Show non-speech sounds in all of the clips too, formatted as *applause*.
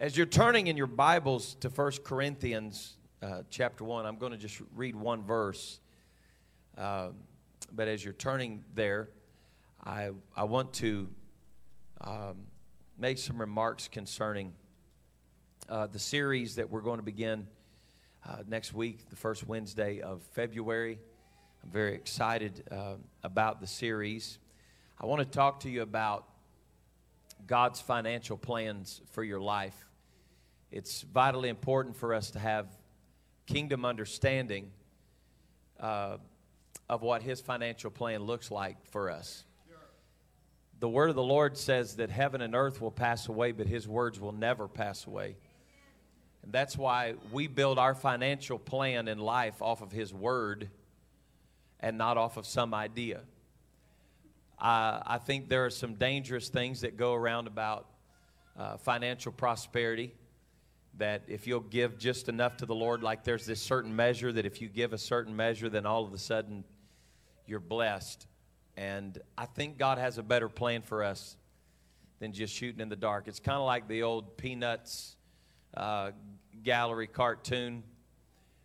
As you're turning in your Bibles to 1 Corinthians uh, chapter 1, I'm going to just read one verse. Uh, but as you're turning there, I, I want to um, make some remarks concerning uh, the series that we're going to begin uh, next week, the first Wednesday of February. I'm very excited uh, about the series. I want to talk to you about God's financial plans for your life it's vitally important for us to have kingdom understanding uh, of what his financial plan looks like for us. The word of the Lord says that heaven and earth will pass away, but his words will never pass away. And that's why we build our financial plan in life off of his word and not off of some idea. Uh, I think there are some dangerous things that go around about uh, financial prosperity that if you'll give just enough to the Lord, like there's this certain measure that if you give a certain measure, then all of a sudden you're blessed. And I think God has a better plan for us than just shooting in the dark. It's kind of like the old Peanuts uh, gallery cartoon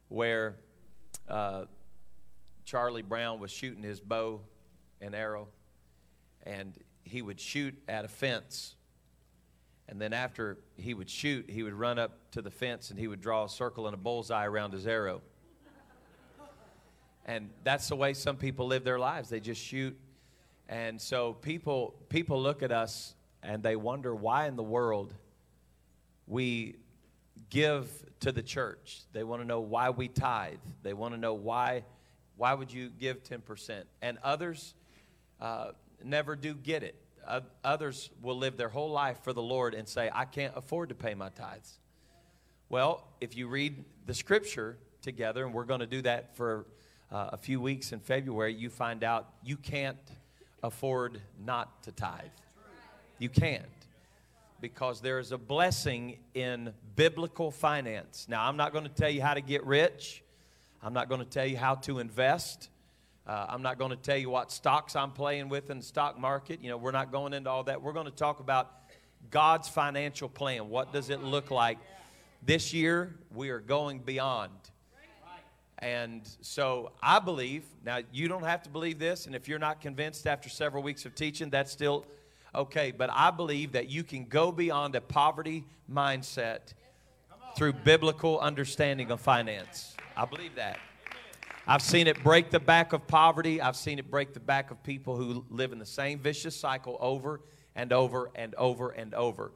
where uh, Charlie Brown was shooting his bow and arrow, and he would shoot at a fence and then after he would shoot, he would run up to the fence and he would draw a circle and a bullseye around his arrow. And that's the way some people live their lives. They just shoot. And so people people look at us and they wonder why in the world we give to the church. They want to know why we tithe. They want to know why why would you give 10%? And others uh, never do get it others will live their whole life for the Lord and say, I can't afford to pay my tithes. Well, if you read the scripture together, and we're going to do that for uh, a few weeks in February, you find out you can't afford not to tithe. You can't. Because there is a blessing in biblical finance. Now, I'm not going to tell you how to get rich. I'm not going to tell you how to invest. Uh, I'm not going to tell you what stocks I'm playing with in the stock market. You know, we're not going into all that. We're going to talk about God's financial plan. What does it look like? This year, we are going beyond. And so I believe, now you don't have to believe this, and if you're not convinced after several weeks of teaching, that's still okay. But I believe that you can go beyond a poverty mindset through biblical understanding of finance. I believe that. I've seen it break the back of poverty. I've seen it break the back of people who live in the same vicious cycle over and over and over and over.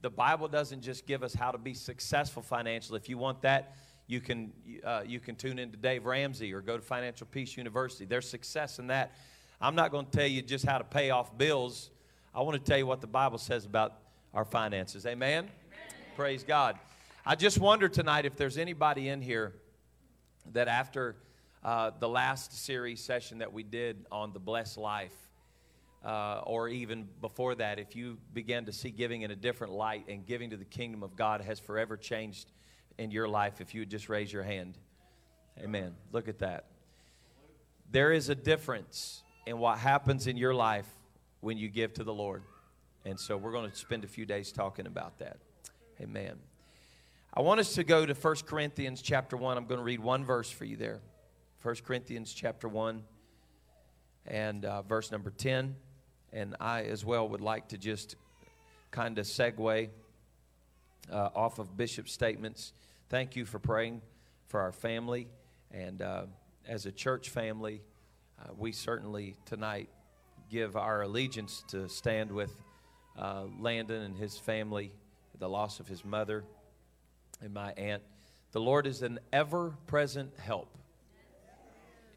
The Bible doesn't just give us how to be successful financially. If you want that, you can, uh, you can tune in to Dave Ramsey or go to Financial Peace University. There's success in that. I'm not going to tell you just how to pay off bills. I want to tell you what the Bible says about our finances. Amen? Amen. Praise God. I just wonder tonight if there's anybody in here that after uh, the last series session that we did on the blessed life, uh, or even before that, if you began to see giving in a different light and giving to the kingdom of God has forever changed in your life, if you would just raise your hand. Amen. Look at that. There is a difference in what happens in your life when you give to the Lord. And so we're going to spend a few days talking about that. Amen. I want us to go to 1 Corinthians chapter 1. I'm going to read one verse for you there. 1 Corinthians chapter 1 and uh, verse number 10. And I as well would like to just kind of segue uh, off of Bishop's statements. Thank you for praying for our family. And uh, as a church family, uh, we certainly tonight give our allegiance to stand with uh, Landon and his family, the loss of his mother and my aunt. The Lord is an ever present help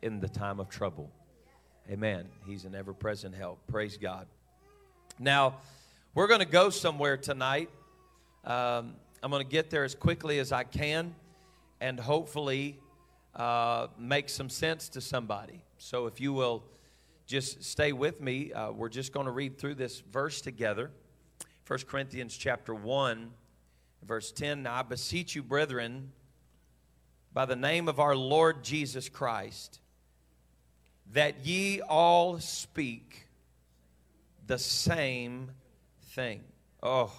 in the time of trouble. Amen. He's an ever present help. Praise God. Now, we're going to go somewhere tonight. Um, I'm going to get there as quickly as I can and hopefully uh, make some sense to somebody. So, if you will just stay with me, uh, we're just going to read through this verse together. 1 Corinthians chapter 1, verse 10. Now, I beseech you, brethren, by the name of our Lord Jesus Christ that ye all speak the same thing. Oh,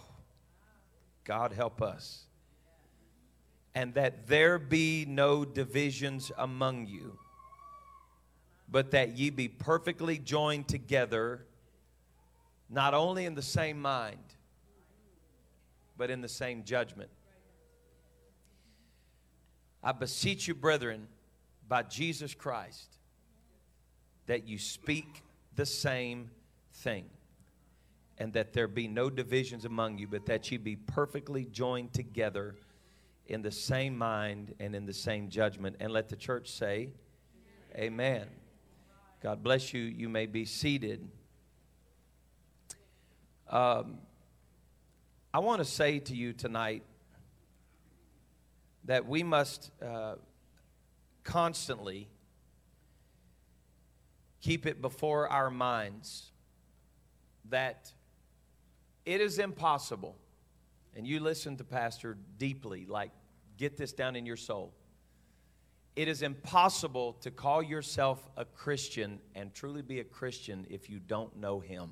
God help us. And that there be no divisions among you, but that ye be perfectly joined together, not only in the same mind, but in the same judgment. I beseech you, brethren, by Jesus Christ, that you speak the same thing, and that there be no divisions among you, but that you be perfectly joined together in the same mind and in the same judgment. And let the church say, Amen. Amen. God bless you. You may be seated. Um, I want to say to you tonight that we must uh, constantly keep it before our minds that it is impossible, and you listen to Pastor deeply, like get this down in your soul. It is impossible to call yourself a Christian and truly be a Christian if you don't know Him.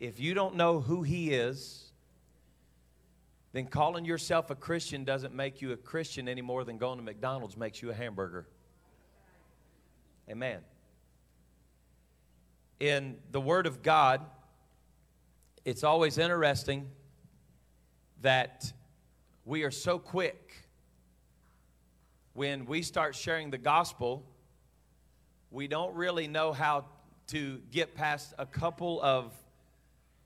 If you don't know who He is, then calling yourself a Christian doesn't make you a Christian any more than going to McDonald's makes you a hamburger. Amen. In the Word of God, it's always interesting that we are so quick when we start sharing the gospel, we don't really know how to get past a couple of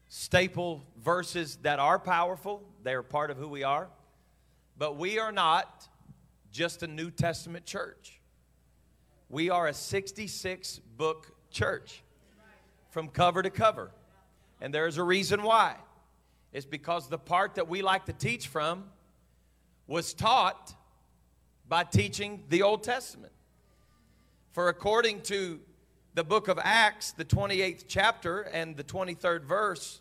staple verses that are powerful. They are part of who we are. But we are not just a New Testament church. We are a 66 book church from cover to cover. And there's a reason why. It's because the part that we like to teach from was taught by teaching the Old Testament. For according to the book of Acts, the 28th chapter and the 23rd verse,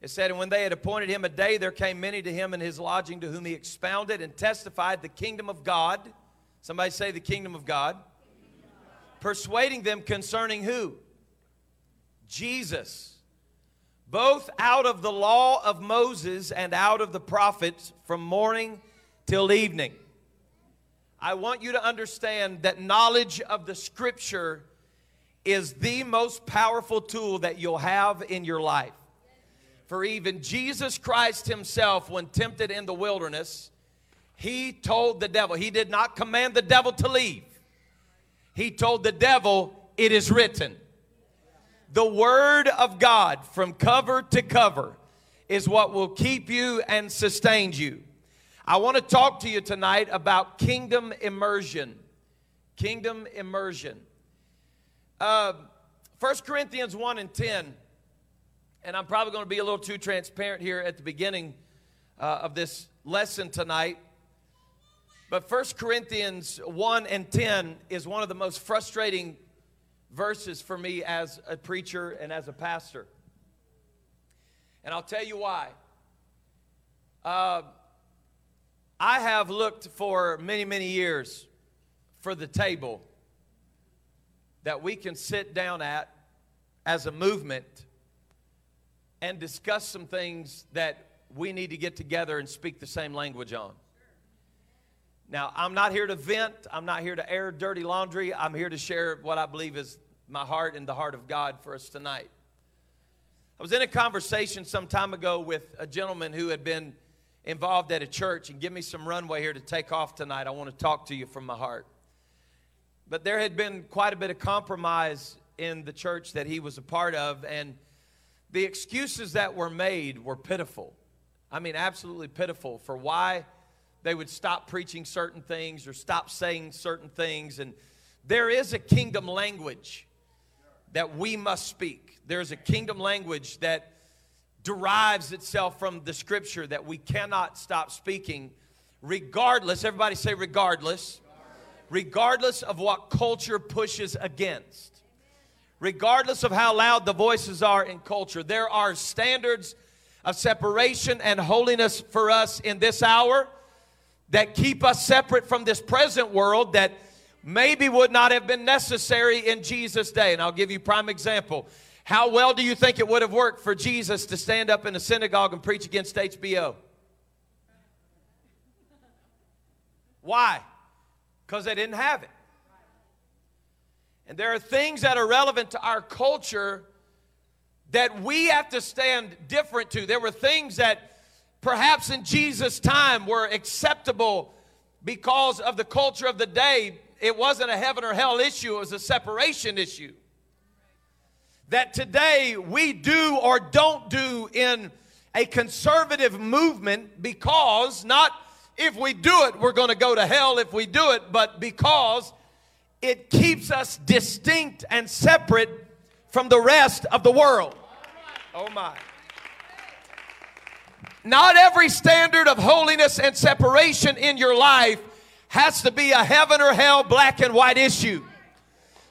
it said, And when they had appointed him a day, there came many to him in his lodging, to whom he expounded and testified the kingdom of God. Somebody say, The kingdom of God. Persuading them concerning who? Jesus. Both out of the law of Moses and out of the prophets from morning till evening. I want you to understand that knowledge of the scripture is the most powerful tool that you'll have in your life. For even Jesus Christ himself, when tempted in the wilderness, he told the devil, he did not command the devil to leave. He told the devil, It is written. The Word of God from cover to cover is what will keep you and sustain you. I want to talk to you tonight about kingdom immersion. Kingdom immersion. Uh, 1 Corinthians 1 and 10, and I'm probably going to be a little too transparent here at the beginning uh, of this lesson tonight. But 1 Corinthians 1 and 10 is one of the most frustrating verses for me as a preacher and as a pastor. And I'll tell you why. Uh, I have looked for many, many years for the table that we can sit down at as a movement and discuss some things that we need to get together and speak the same language on. Now, I'm not here to vent, I'm not here to air dirty laundry. I'm here to share what I believe is my heart and the heart of God for us tonight. I was in a conversation some time ago with a gentleman who had been involved at a church, and give me some runway here to take off tonight. I want to talk to you from my heart. But there had been quite a bit of compromise in the church that he was a part of, and the excuses that were made were pitiful. I mean, absolutely pitiful for why they would stop preaching certain things or stop saying certain things. And there is a kingdom language that we must speak. There's a kingdom language that derives itself from the scripture that we cannot stop speaking, regardless. Everybody say, regardless regardless of what culture pushes against. Regardless of how loud the voices are in culture, there are standards of separation and holiness for us in this hour that keep us separate from this present world that maybe would not have been necessary in Jesus' day. And I'll give you prime example. How well do you think it would have worked for Jesus to stand up in a synagogue and preach against HBO? Why? Because they didn't have it. And there are things that are relevant to our culture that we have to stand different to. There were things that perhaps in Jesus' time were acceptable because of the culture of the day. It wasn't a heaven or hell issue, it was a separation issue. That today we do or don't do in a conservative movement because not if we do it, we're going to go to hell if we do it, but because it keeps us distinct and separate from the rest of the world. Oh my. Not every standard of holiness and separation in your life has to be a heaven or hell black and white issue.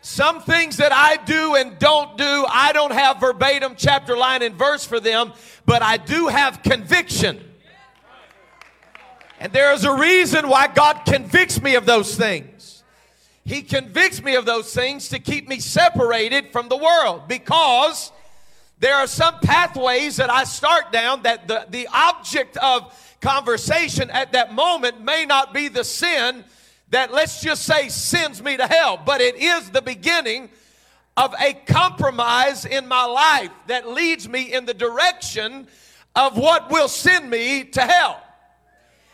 Some things that I do and don't do, I don't have verbatim chapter, line, and verse for them, but I do have conviction. And there is a reason why God convicts me of those things. He convicts me of those things to keep me separated from the world because there are some pathways that I start down that the, the object of conversation at that moment may not be the sin that, let's just say, sends me to hell, but it is the beginning of a compromise in my life that leads me in the direction of what will send me to hell.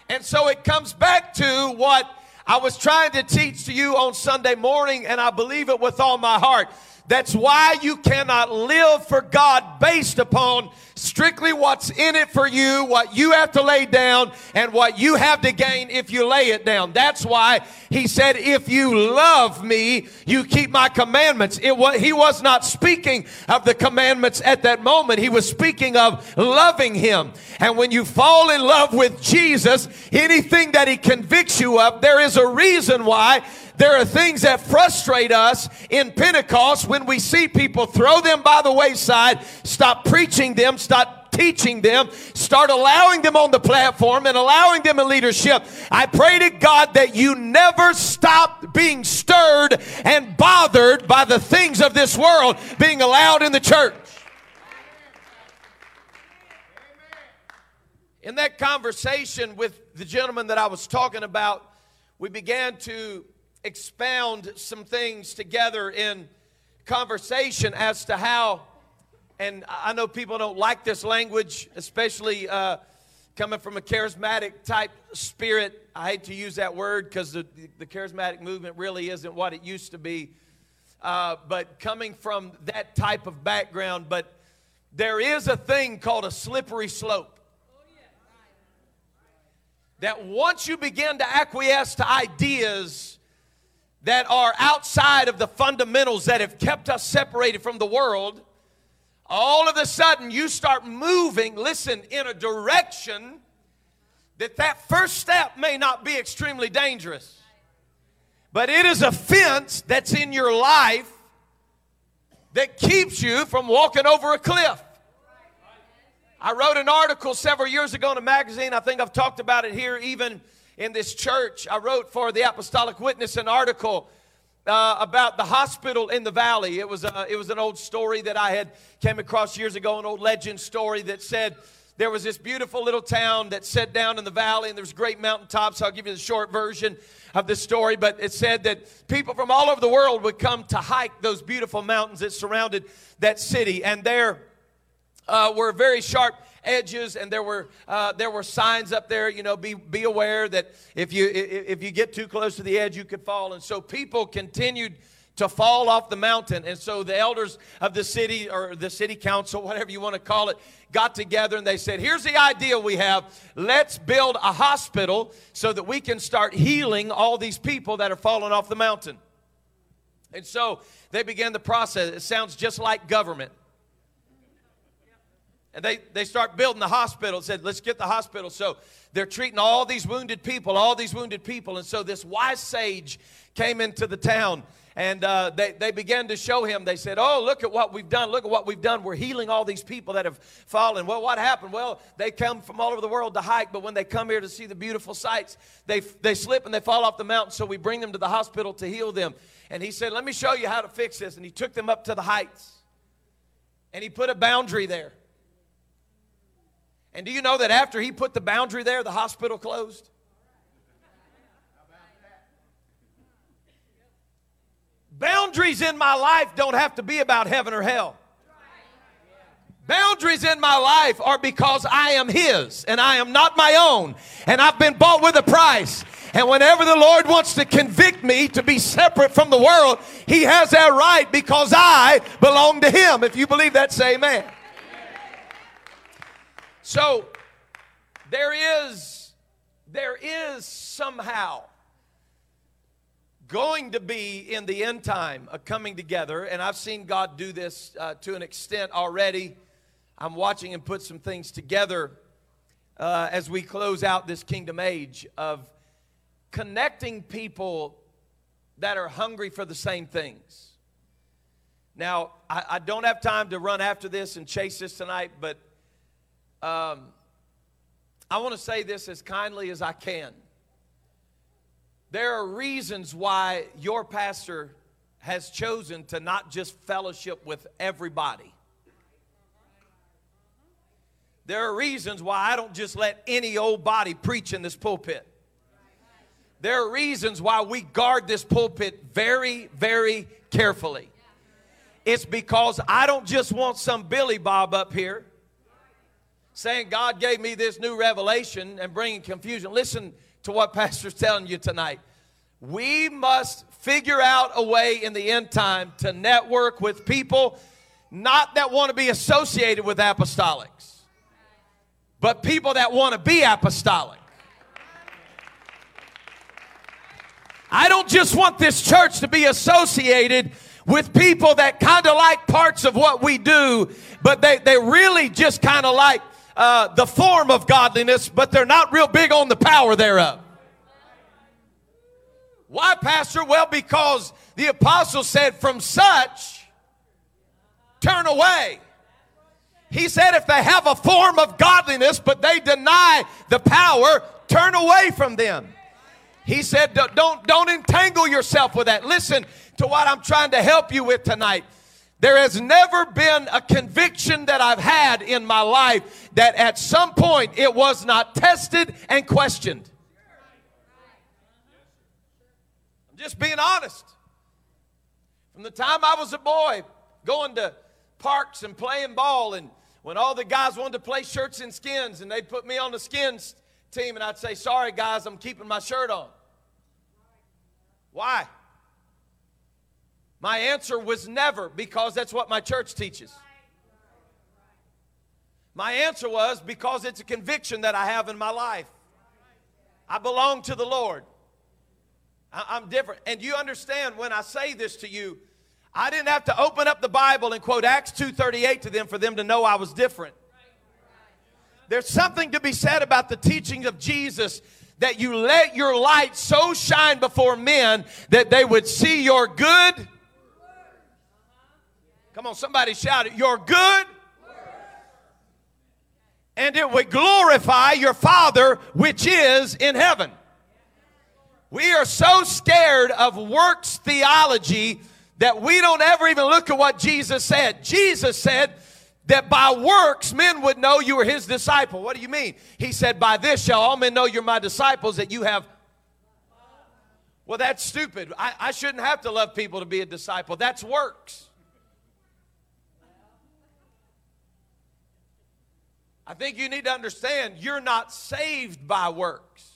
And so it comes back to what I was trying to teach to you on Sunday morning, and I believe it with all my heart. That's why you cannot live for God based upon strictly what's in it for you, what you have to lay down, and what you have to gain if you lay it down. That's why he said, If you love me, you keep my commandments. It was, he was not speaking of the commandments at that moment, he was speaking of loving him. And when you fall in love with Jesus, anything that he convicts you of, there is a reason why there are things that frustrate us in Pentecost when we see people throw them by the wayside, stop preaching them, stop teaching them, start allowing them on the platform and allowing them in leadership. I pray to God that you never stop being stirred and bothered by the things of this world being allowed in the church. In that conversation with the gentleman that I was talking about, we began to expound some things together in conversation as to how, and I know people don't like this language, especially uh, coming from a charismatic type spirit. I hate to use that word because the, the charismatic movement really isn't what it used to be. Uh, but coming from that type of background, but there is a thing called a slippery slope. That once you begin to acquiesce to ideas, that are outside of the fundamentals that have kept us separated from the world, all of a sudden you start moving, listen, in a direction that that first step may not be extremely dangerous. But it is a fence that's in your life that keeps you from walking over a cliff. I wrote an article several years ago in a magazine. I think I've talked about it here even in this church. I wrote for the Apostolic Witness an article uh, about the hospital in the valley. It was, a, it was an old story that I had came across years ago, an old legend story that said there was this beautiful little town that set down in the valley and there was great mountaintops. I'll give you the short version of the story, but it said that people from all over the world would come to hike those beautiful mountains that surrounded that city. And there uh, were very sharp edges, and there were uh, there were signs up there. You know, be be aware that if you if you get too close to the edge, you could fall. And so people continued to fall off the mountain. And so the elders of the city or the city council, whatever you want to call it, got together and they said, Here's the idea we have. Let's build a hospital so that we can start healing all these people that are falling off the mountain. And so they began the process. It sounds just like government. And they, they start building the hospital. Said, let's get the hospital. So they're treating all these wounded people, all these wounded people. And so this wise sage came into the town and uh, they, they began to show him. They said, Oh, look at what we've done. Look at what we've done. We're healing all these people that have fallen. Well, what happened? Well, they come from all over the world to hike, but when they come here to see the beautiful sights, they, they slip and they fall off the mountain. So we bring them to the hospital to heal them. And he said, Let me show you how to fix this. And he took them up to the heights. And he put a boundary there. And do you know that after he put the boundary there, the hospital closed? Boundaries in my life don't have to be about heaven or hell. Boundaries in my life are because I am His and I am not my own. And I've been bought with a price. And whenever the Lord wants to convict me to be separate from the world, He has that right because I belong to Him. If you believe that, say amen. So there is, there is somehow going to be in the end time a coming together, and I've seen God do this uh, to an extent already. I'm watching Him put some things together uh, as we close out this kingdom age of connecting people that are hungry for the same things. Now, I, I don't have time to run after this and chase this tonight, but um, I want to say this as kindly as I can. There are reasons why your pastor has chosen to not just fellowship with everybody. There are reasons why I don't just let any old body preach in this pulpit. There are reasons why we guard this pulpit very, very carefully. It's because I don't just want some Billy Bob up here saying God gave me this new revelation and bringing confusion. Listen to what *laughs* Pastor's telling you tonight. We must figure out a way in the end time to network with people not that want to be associated with apostolics, but people that want to be apostolic. I don't just want this church to be associated with people that kind of like parts of what we do, but they, they really just kind of like uh, the form of godliness, but they're not real big on the power thereof. Why, Pastor? Well, because the apostle said, from such, turn away. He said, if they have a form of godliness, but they deny the power, turn away from them. He said, don't, don't entangle yourself with that. Listen to what I'm trying to help you with tonight. There has never been a conviction that I've had in my life that at some point it was not tested and questioned. I'm just being honest. From the time I was a boy, going to parks and playing ball, and when all the guys wanted to play shirts and skins, and they'd put me on the skins team, and I'd say, Sorry, guys, I'm keeping my shirt on. Why? My answer was never because that's what my church teaches. My answer was because it's a conviction that I have in my life. I belong to the Lord. I'm different. And you understand when I say this to you, I didn't have to open up the Bible and quote Acts 2:38 to them for them to know I was different. There's something to be said about the teaching of Jesus that you let your light so shine before men that they would see your good Come on, somebody shout it. You're good. And it would glorify your Father which is in heaven. We are so scared of works theology that we don't ever even look at what Jesus said. Jesus said that by works men would know you were his disciple. What do you mean? He said, By this shall all men know you're my disciples, that you have. Well, that's stupid. I, I shouldn't have to love people to be a disciple. That's works. I think you need to understand you're not saved by works.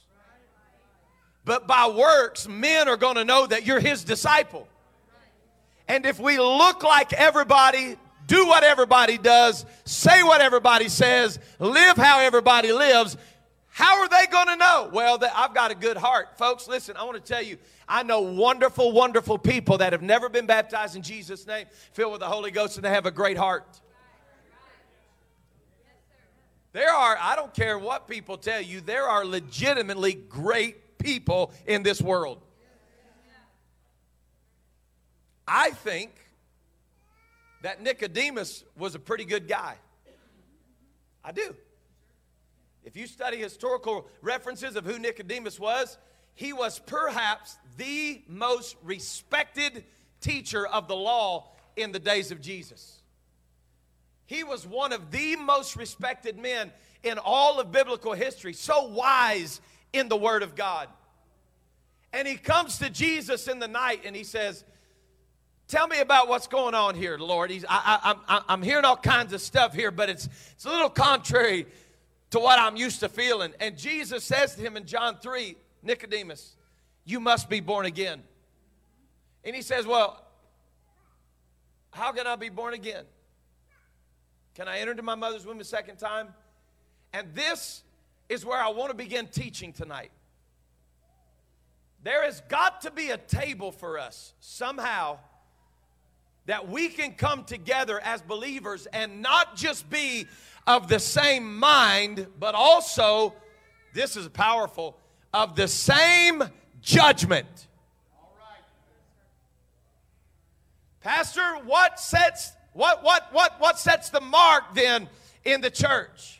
But by works, men are going to know that you're his disciple. And if we look like everybody, do what everybody does, say what everybody says, live how everybody lives, how are they going to know? Well, I've got a good heart. Folks, listen, I want to tell you, I know wonderful, wonderful people that have never been baptized in Jesus' name, filled with the Holy Ghost, and they have a great heart. There are, I don't care what people tell you, there are legitimately great people in this world. I think that Nicodemus was a pretty good guy. I do. If you study historical references of who Nicodemus was, he was perhaps the most respected teacher of the law in the days of Jesus. He was one of the most respected men in all of biblical history, so wise in the Word of God. And he comes to Jesus in the night and he says, Tell me about what's going on here, Lord. He's, I, I'm hearing all kinds of stuff here, but it's, it's a little contrary to what I'm used to feeling. And Jesus says to him in John 3, Nicodemus, you must be born again. And he says, Well, how can I be born again? Can I enter into my mother's womb a second time? And this is where I want to begin teaching tonight. There has got to be a table for us somehow that we can come together as believers and not just be of the same mind, but also, this is powerful, of the same judgment. Pastor, what sets what what what what sets the mark then in the church?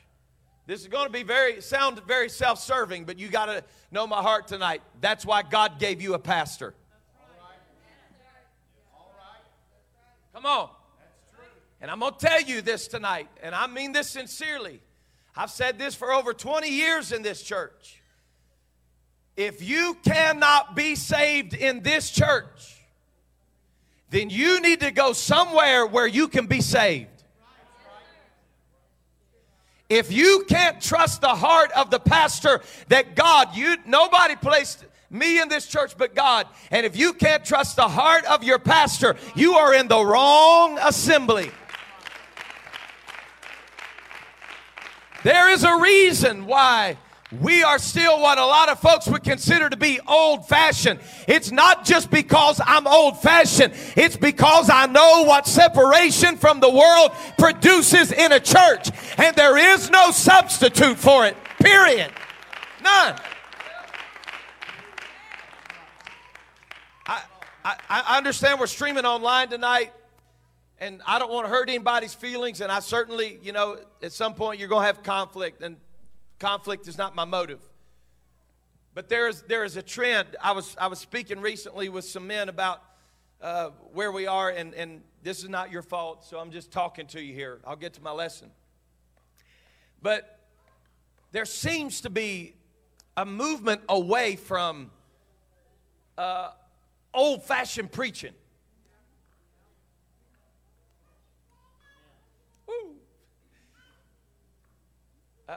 This is going to be very sound very self-serving, but you got to know my heart tonight. That's why God gave you a pastor. Come on. And I'm going to tell you this tonight, and I mean this sincerely. I've said this for over 20 years in this church. If you cannot be saved in this church, then you need to go somewhere where you can be saved. If you can't trust the heart of the pastor that God, you nobody placed me in this church but God. And if you can't trust the heart of your pastor, you are in the wrong assembly. There is a reason why we are still what a lot of folks would consider to be old fashioned. It's not just because I'm old fashioned, it's because I know what separation from the world produces in a church. And there is no substitute for it, period. None. I, I, I understand we're streaming online tonight and I don't want to hurt anybody's feelings, and I certainly, you know, at some point you're going to have conflict, and conflict is not my motive. But there is, there is a trend. I was, I was speaking recently with some men about uh, where we are, and, and this is not your fault, so I'm just talking to you here. I'll get to my lesson. But there seems to be a movement away from uh, old fashioned preaching.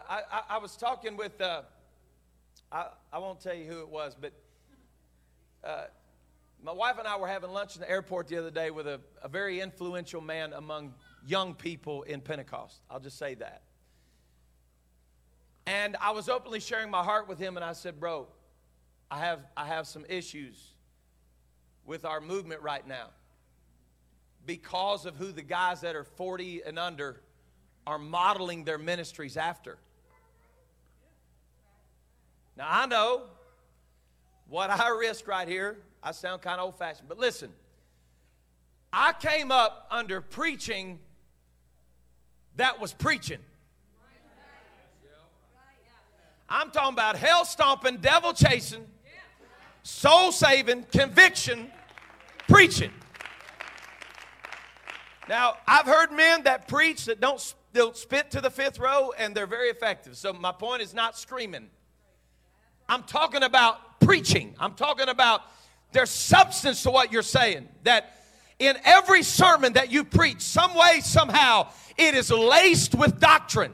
I, I, I was talking with, uh, I, I won't tell you who it was, but uh, my wife and I were having lunch in the airport the other day with a, a very influential man among young people in Pentecost. I'll just say that. And I was openly sharing my heart with him, and I said, Bro, I have, I have some issues with our movement right now because of who the guys that are 40 and under are modeling their ministries after. Now, I know what I risk right here. I sound kind of old fashioned, but listen. I came up under preaching that was preaching. I'm talking about hell stomping, devil chasing, soul saving, conviction, preaching. Now, I've heard men that preach that don't they'll spit to the fifth row and they're very effective. So my point is not screaming. I'm talking about preaching. I'm talking about there's substance to what you're saying. That in every sermon that you preach, some way, somehow, it is laced with doctrine.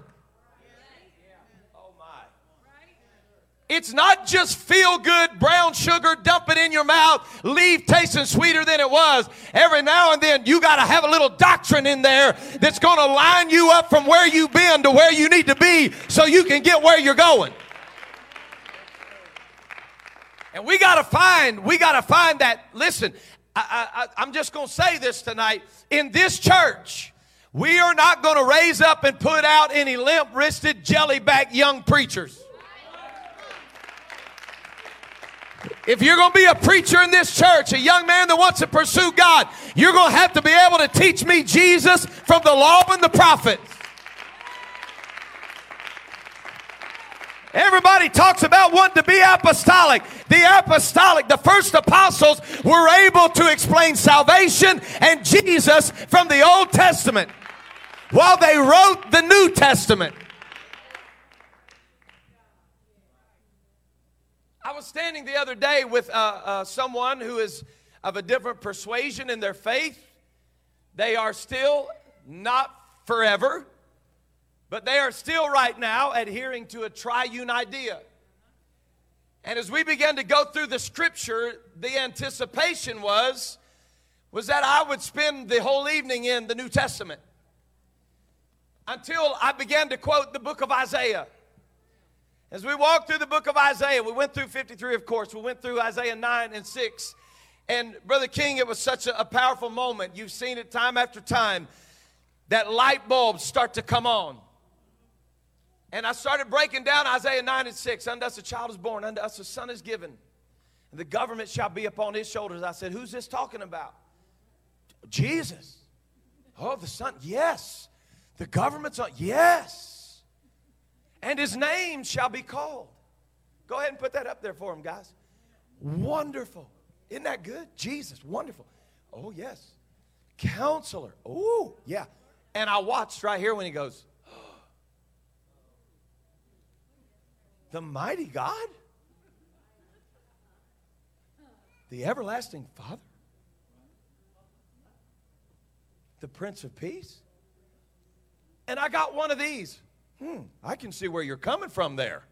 It's not just feel good brown sugar, dump it in your mouth, leave tasting sweeter than it was. Every now and then, you got to have a little doctrine in there that's going to line you up from where you've been to where you need to be so you can get where you're going. And we got to find, we got to find that. Listen, I, I, I'm just going to say this tonight. In this church, we are not going to raise up and put out any limp wristed, jellyback young preachers. If you're going to be a preacher in this church, a young man that wants to pursue God, you're going to have to be able to teach me Jesus from the law and the prophets. Everybody talks about wanting to be apostolic. The apostolic, the first apostles, were able to explain salvation and Jesus from the Old Testament. while they wrote the New Testament. I was standing the other day with uh, uh, someone who is of a different persuasion in their faith. They are still not forever, but they are still right now adhering to a triune idea. And as we began to go through the scripture, the anticipation was was that I would spend the whole evening in the New Testament until I began to quote the book of Isaiah. As we walked through the book of Isaiah, we went through 53, of course. We went through Isaiah 9 and 6. And Brother King, it was such a, powerful moment. You've seen it time after time that light bulbs start to come on. And I started breaking down Isaiah 9 and 6. Unto us a child is born, unto us a son is given. And the government shall be upon his shoulders. I said, Who's this talking about? Jesus. Oh, the son. Yes. The government's on. Yes. And his name shall be called. Go ahead and put that up there for him, guys. Wonderful. Isn't that good? Jesus, wonderful. Oh, yes. Counselor. Oh, yeah. And I watched right here when he goes, The mighty God? The everlasting Father? The Prince of Peace? And I got one of these. Hmm, I can see where you're coming from there.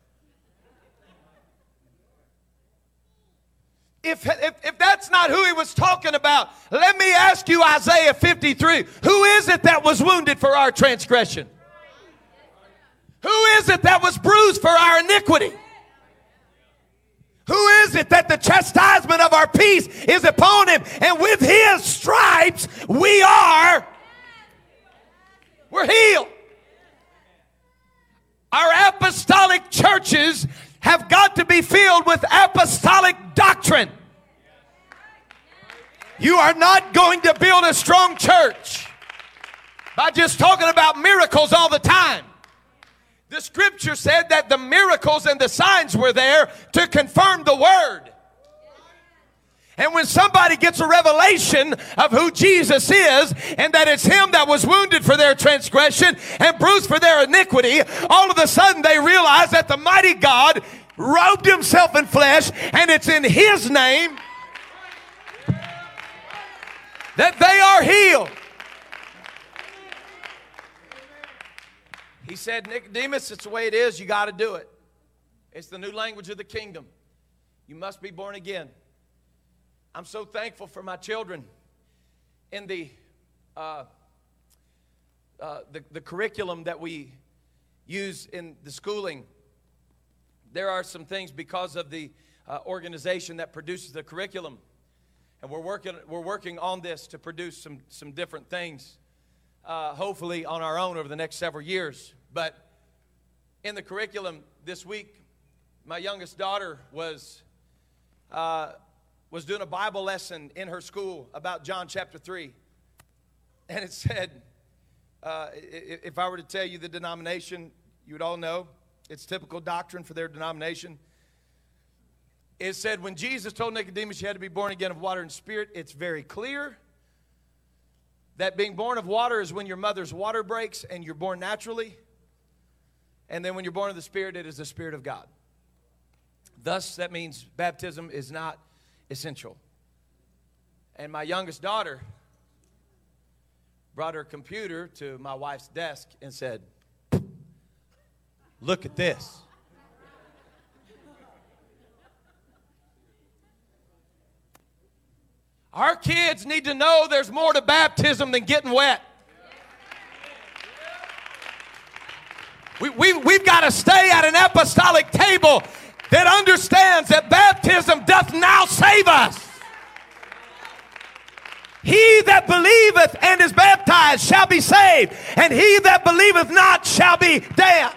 If, if, if that's not who he was talking about, let me ask you Isaiah 53. Who is it that was wounded for our transgression? Who is it that was bruised for our iniquity? Who is it that the chastisement of our peace is upon him? And with his stripes we are we're healed. Our apostolic churches have got to be filled with apostolic doctrine. You are not going to build a strong church by just talking about miracles all the time. The scripture said that the miracles and the signs were there to confirm the word. And when somebody gets a revelation of who Jesus is and that it's Him that was wounded for their transgression and bruised for their iniquity, all of a sudden they realize that the mighty God robed Himself in flesh and it's in His name that they are healed. He said, Nicodemus, it's the way it is. You got to do it. It's the new language of the kingdom. You must be born again. I'm so thankful for my children in the, uh, uh, the, the curriculum that we use in the schooling. There are some things because of the uh, organization that produces the curriculum. And we're working, we're working on this to produce some, some different things, uh, hopefully on our own over the next several years. But in the curriculum this week, my youngest daughter was uh, was doing a Bible lesson in her school about John chapter 3. And it said, uh, if I were to tell you the denomination, you would all know. It's typical doctrine for their denomination. It said, when Jesus told Nicodemus you had to be born again of water and spirit, it's very clear that being born of water is when your mother's water breaks and you're born naturally. And then when you're born of the Spirit, it is the Spirit of God. Thus, that means baptism is not essential. And my youngest daughter brought her computer to my wife's desk and said, Look at this. Our kids need to know there's more to baptism than getting wet. We, we, we've got to stay at an apostolic table that understands that baptism doth now save us. He that believeth and is baptized shall be saved, and he that believeth not shall be damned.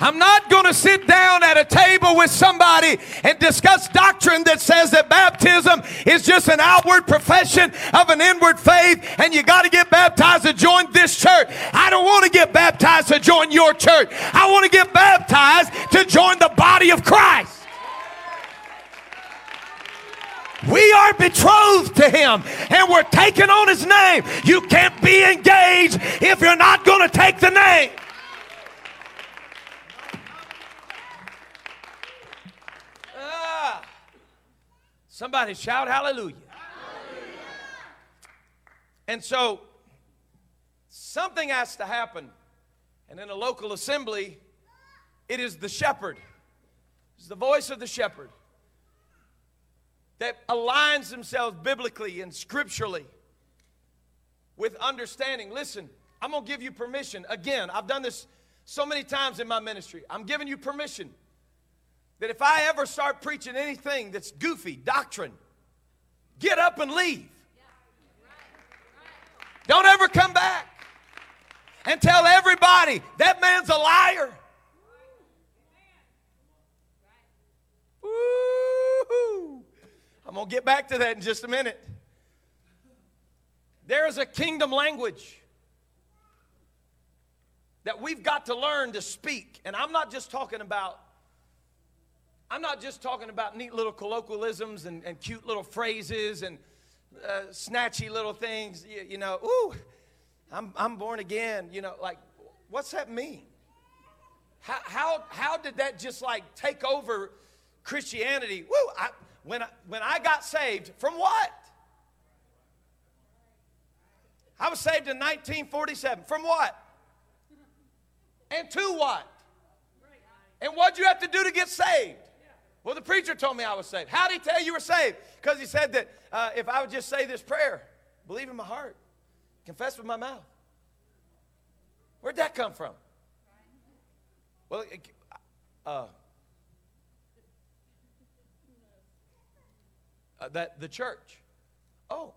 I'm not going to sit down at a table with somebody and discuss doctrine that says that baptism is just an outward profession of an inward faith and you got to get baptized to join this church. I don't want to get baptized to join your church. I want to get baptized to join the body of Christ. We are betrothed to him and we're taking on his name. You can't be engaged if you're not going to take the name. Somebody shout hallelujah. hallelujah. And so something has to happen. And in a local assembly, it is the shepherd. It's the voice of the shepherd that aligns themselves biblically and scripturally with understanding. Listen, I'm going to give you permission. Again, I've done this so many times in my ministry. I'm giving you permission that if I ever start preaching anything that's goofy, doctrine, get up and leave. Don't ever come back and tell everybody that man's a liar. I'm going to get back to that in just a minute. There is a kingdom language that we've got to learn to speak. And I'm not just talking about I'm not just talking about neat little colloquialisms and, and cute little phrases and uh, snatchy little things. You, you know, ooh, I'm, I'm born again. You know, like, what's that mean? How, how, how did that just like take over Christianity? Woo, I, when I, when I got saved, from what? I was saved in 1947. From what? And to what? And what'd you have to do to get saved? Well, the preacher told me I was saved. How did he tell you were saved? Because he said that uh, if I would just say this prayer, believe in my heart, confess with my mouth. Where'd that come from? Well, uh, uh, that the church. Oh.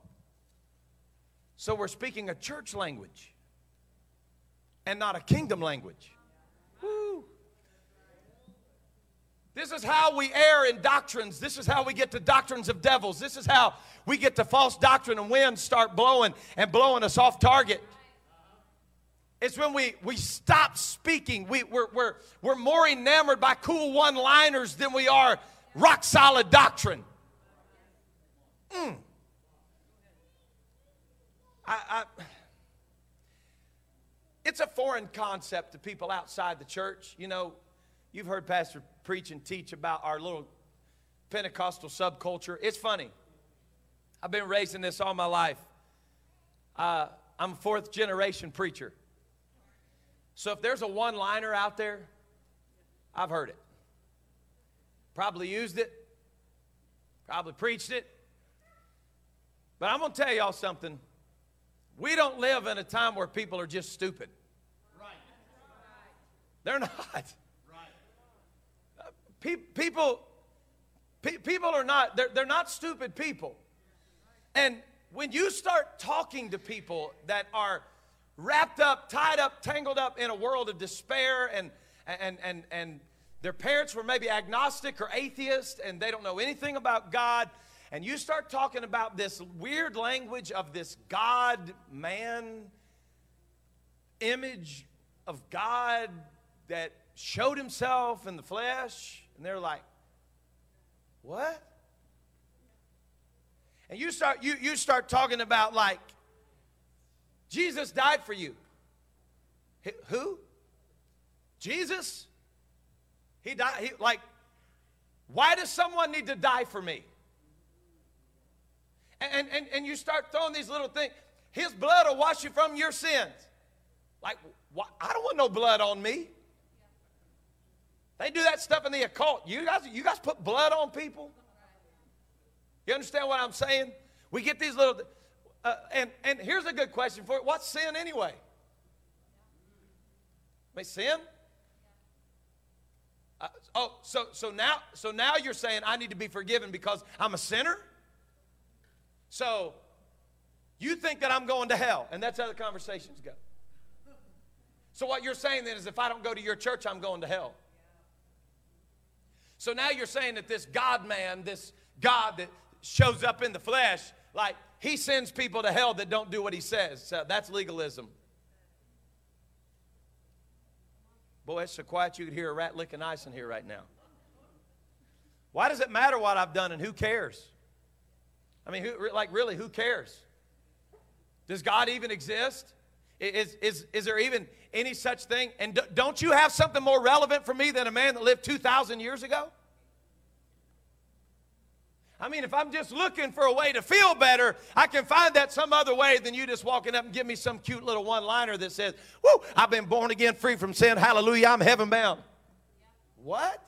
So we're speaking a church language and not a kingdom language. Woo. This is how we err in doctrines. This is how we get to doctrines of devils. This is how we get to false doctrine and winds start blowing and blowing us off target. It's when we, we stop speaking. We, we're, we're, we're more enamored by cool one liners than we are rock solid doctrine. Mm. I, I, it's a foreign concept to people outside the church. You know, you've heard Pastor preach and teach about our little Pentecostal subculture. It's funny. I've been raised in this all my life. Uh, I'm a fourth generation preacher. So if there's a one liner out there, I've heard it. Probably used it, probably preached it, but I'm going to tell y'all something. We don't live in a time where people are just stupid. Right. They're not. People, pe- people are not, they're, they're not stupid people. And when you start talking to people that are wrapped up, tied up, tangled up in a world of despair and, and, and, and their parents were maybe agnostic or atheist and they don't know anything about God and you start talking about this weird language of this God man image of God that showed himself in the flesh, and they're like, what? And you start you you start talking about like Jesus died for you. Who? Jesus? He died he, like why does someone need to die for me? And, and, and you start throwing these little things. His blood will wash you from your sins. Like, I don't want no blood on me. They do that stuff in the occult. You guys, you guys put blood on people? You understand what I'm saying? We get these little, uh, and, and here's a good question for it. What's sin anyway? May sin? Uh, oh, so so now so now you're saying I need to be forgiven because I'm a sinner? So you think that I'm going to hell, and that's how the conversations go. So what you're saying then is if I don't go to your church, I'm going to hell. So now you're saying that this God man, this God that shows up in the flesh, like he sends people to hell that don't do what he says. So that's legalism. Boy, it's so quiet you could hear a rat licking ice in here right now. Why does it matter what I've done and who cares? I mean, who, like, really, who cares? Does God even exist? Is, is, is there even any such thing? And don't you have something more relevant for me than a man that lived 2,000 years ago? I mean, if I'm just looking for a way to feel better, I can find that some other way than you just walking up and give me some cute little one liner that says, Woo, I've been born again, free from sin. Hallelujah, I'm heaven bound. What?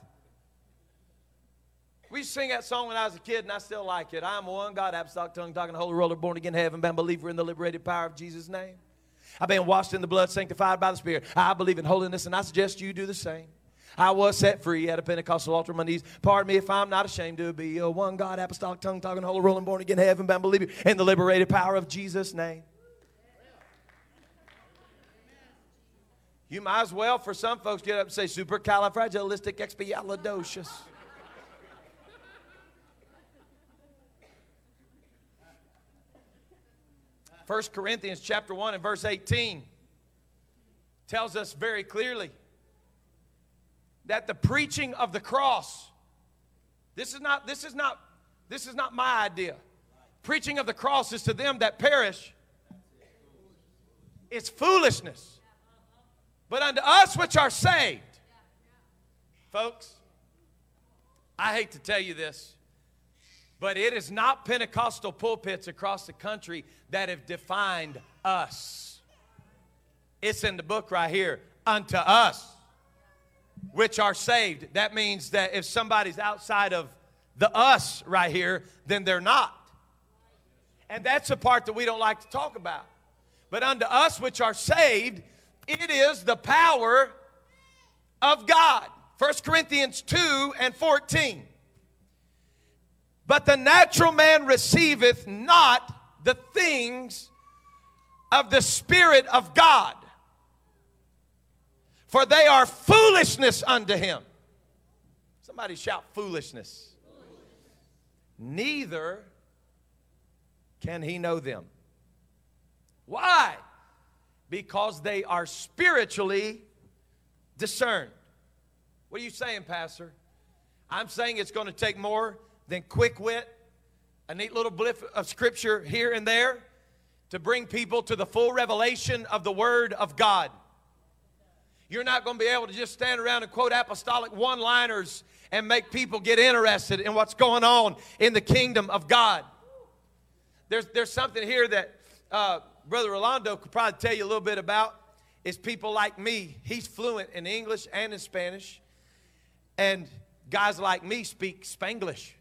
We sing that song when I was a kid, and I still like it. I am one God, apostolic tongue, talking, holy roller, born again, heaven bound, believer in the liberated power of Jesus' name. I've been washed in the blood, sanctified by the Spirit. I believe in holiness, and I suggest you do the same. I was set free at a Pentecostal altar on my knees. Pardon me if I'm not ashamed to be a one God, apostolic, tongue talking, holy, rolling, born again, heaven bound believer in the liberated power of Jesus' name. You might as well, for some folks, get up and say supercalifragilisticexpialidocious. 1 Corinthians chapter 1 and verse 18 tells us very clearly that the preaching of the cross this is not this is not this is not my idea. Preaching of the cross is to them that perish. It's foolishness. But unto us which are saved. Folks i hate to tell you this but it is not Pentecostal pulpits across the country that have defined us. It's in the book right here. Unto us, which are saved. That means that if somebody's outside of the us right here, then they're not. And that's the part that we don't like to talk about. But unto us which are saved, it is the power of God. 1 Corinthians 2 and 14. But the natural man receiveth not the things of the Spirit of God, for they are foolishness unto him. Somebody shout foolishness. Neither can he know them. Why? Because they are spiritually discerned. What are you saying, Pastor? I'm saying it's going to take more than quick wit, a neat little blip of scripture here and there to bring people to the full revelation of the Word of God. You're not going to be able to just stand around and quote apostolic one liners and make people get interested in what's going on in the kingdom of God. There's, there's something here that uh, Brother Rolando could probably tell you a little bit about. Is people like me. He's fluent in English and in Spanish. And guys like me speak Spanglish.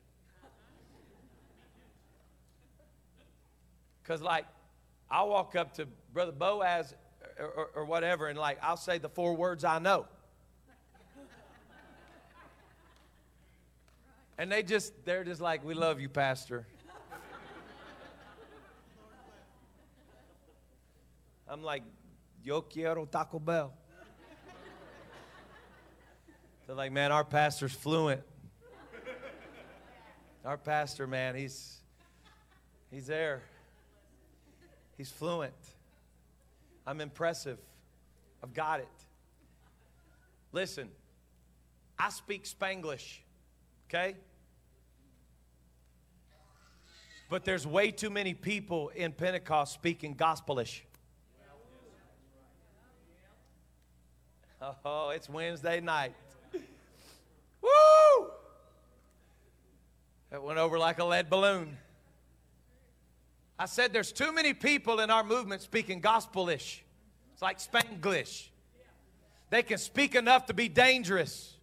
Because, like, I'll walk up to Brother Boaz or, or, or, whatever, and, like, I'll say the four words I know. *laughs* And they just, they're just like, we love you, Pastor. *laughs* I'm like, yo quiero Taco Bell. *laughs* They're like, man, our pastor's fluent. Our pastor, man, he's he's there. He's fluent. I'm impressive. I've got it. Listen, I speak Spanglish, okay? But there's way too many people in Pentecost speaking gospelish. Oh, it's Wednesday night. Woo! That went over like a lead balloon. I said there's too many people in our movement speaking gospelish. It's like Spanglish. They can speak enough to be dangerous.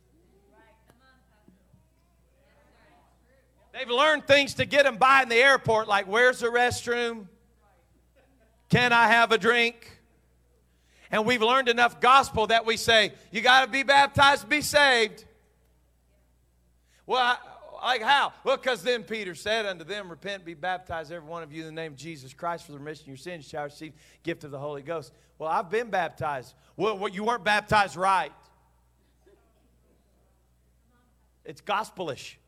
They've learned things to get them by in the airport, like where's the restroom? Can I have a drink? And we've learned enough gospel that we say, you got to be baptized to be saved. Well, I, like how? Well, because then Peter said unto them, Repent, be baptized, every one of you, in the name of Jesus Christ for the remission of your sins, shall receive gift of the Holy Ghost. Well, I've been baptized. Well, you weren't baptized right. It's gospelish.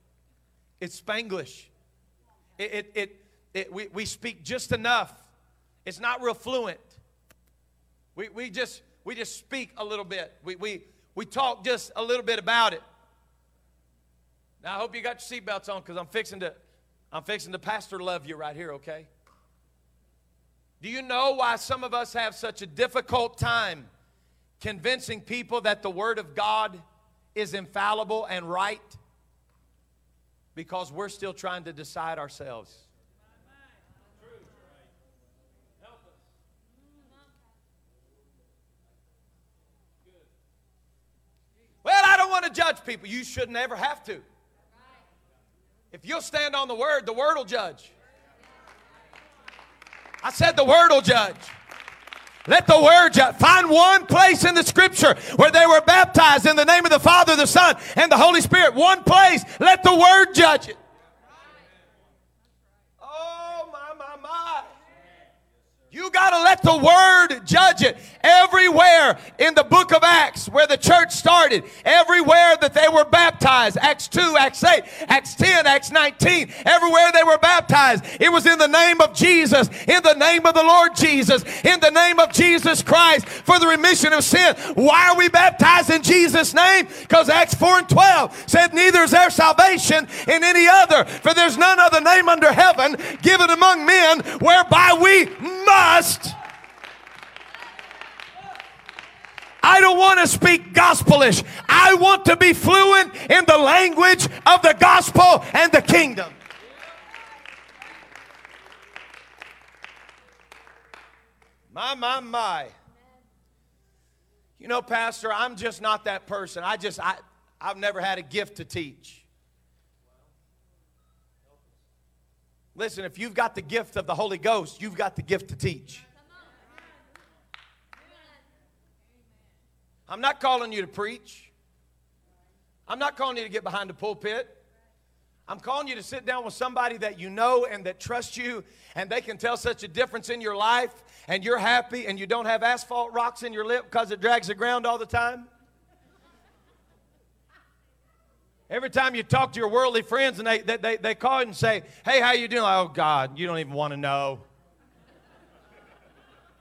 It's Spanglish. It, it, it, it, we, we speak just enough. It's not real fluent. We, we, just, we just speak a little bit. We, we, we talk just a little bit about it. Now, I hope you got your seatbelts on because I'm fixing to I'm fixing to pastor love you right here, okay? Do you know why some of us have such a difficult time convincing people that the Word of God is infallible and right? Because we're still trying to decide ourselves. Well, I don't want to judge people. You shouldn't ever have to. If you'll stand on the Word, the Word will judge. I said the word will judge. Let the word judge. Find one place in the scripture where they were baptized in the name of the Father, the Son, and the Holy Spirit. One place. Let the word judge it. Oh, my, my, my. You got to let the word judge it. Everywhere in the book of Acts where the church started, everywhere that they were baptized, Acts 2, Acts 8, Acts 10, Acts 19, everywhere they were baptized, it was in the name of Jesus, in the name of the Lord Jesus, in the name of Jesus Christ for the remission of sin. Why are we baptized in Jesus' name? Because Acts 4 and 12 said, Neither is there salvation in any other, for there's none other name under heaven given among men whereby we must I don't want to speak gospelish. I want to be fluent in the language of the gospel and the kingdom. My, my, my. You know, Pastor, I'm just not that person. I just, I, I've never had a gift to teach. Listen, if you've got the gift of the Holy Ghost, you've got the gift to teach. I'm not calling you to preach. I'm not calling you to get behind the pulpit. I'm calling you to sit down with somebody that you know and that trusts you, and they can tell such a difference in your life, and you're happy, and you don't have asphalt rocks in your lip because it drags the ground all the time. Every time you talk to your worldly friends and they, they, they, they call and say, hey, how you doing? Like, oh, God, you don't even want to know.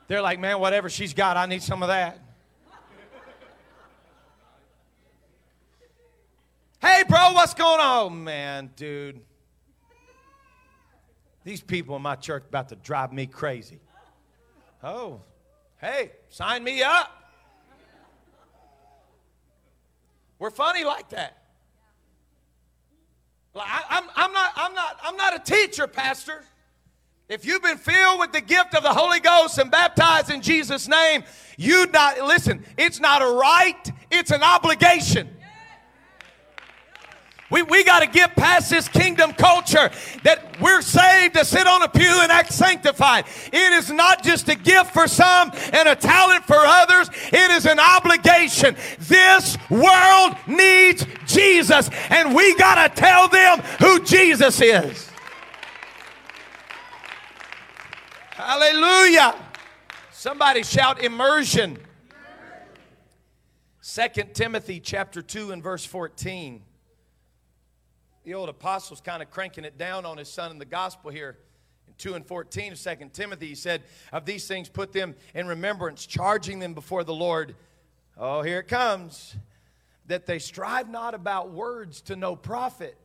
They're like, man, whatever she's got, I need some of that. Hey, bro, what's going on? Oh, man, dude. These people in my church about to drive me crazy. Oh, hey, sign me up. We're funny like that. I, I'm, I'm, not, I'm, not, I'm not a teacher, Pastor. If you've been filled with the gift of the Holy Ghost and baptized in Jesus' name, you'd not listen, it's not a right, it's an obligation. We, we got to get past this kingdom culture that we're saved to sit on a pew and act sanctified. It is not just a gift for some and a talent for others, it is an obligation. This world needs Jesus, and we got to tell them who Jesus is. Hallelujah. Somebody shout immersion. Second Timothy chapter 2 and verse 14 the old apostle's kind of cranking it down on his son in the gospel here. In 2 and 14 of 2 Timothy, he said, Of these things put them in remembrance, charging them before the Lord. Oh, here it comes. That they strive not about words to no profit,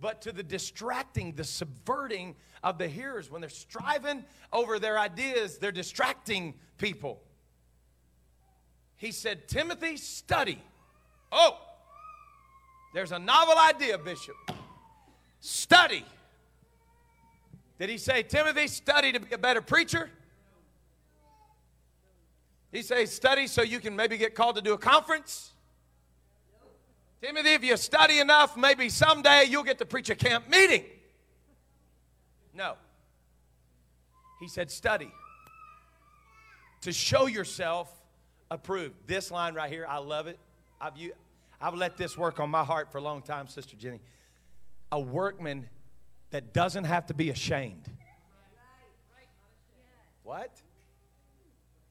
but to the distracting, the subverting of the hearers. When they're striving over their ideas, they're distracting people. He said, Timothy, study. Oh, there's a novel idea, Bishop. Study. Did he say, Timothy, study to be a better preacher? He says, study so you can maybe get called to do a conference? Timothy, if you study enough, maybe someday you'll get to preach a camp meeting. No. He said, study to show yourself approved. This line right here, I love it. I've, I've let this work on my heart for a long time, Sister Jenny. A workman that doesn't have to be ashamed. What?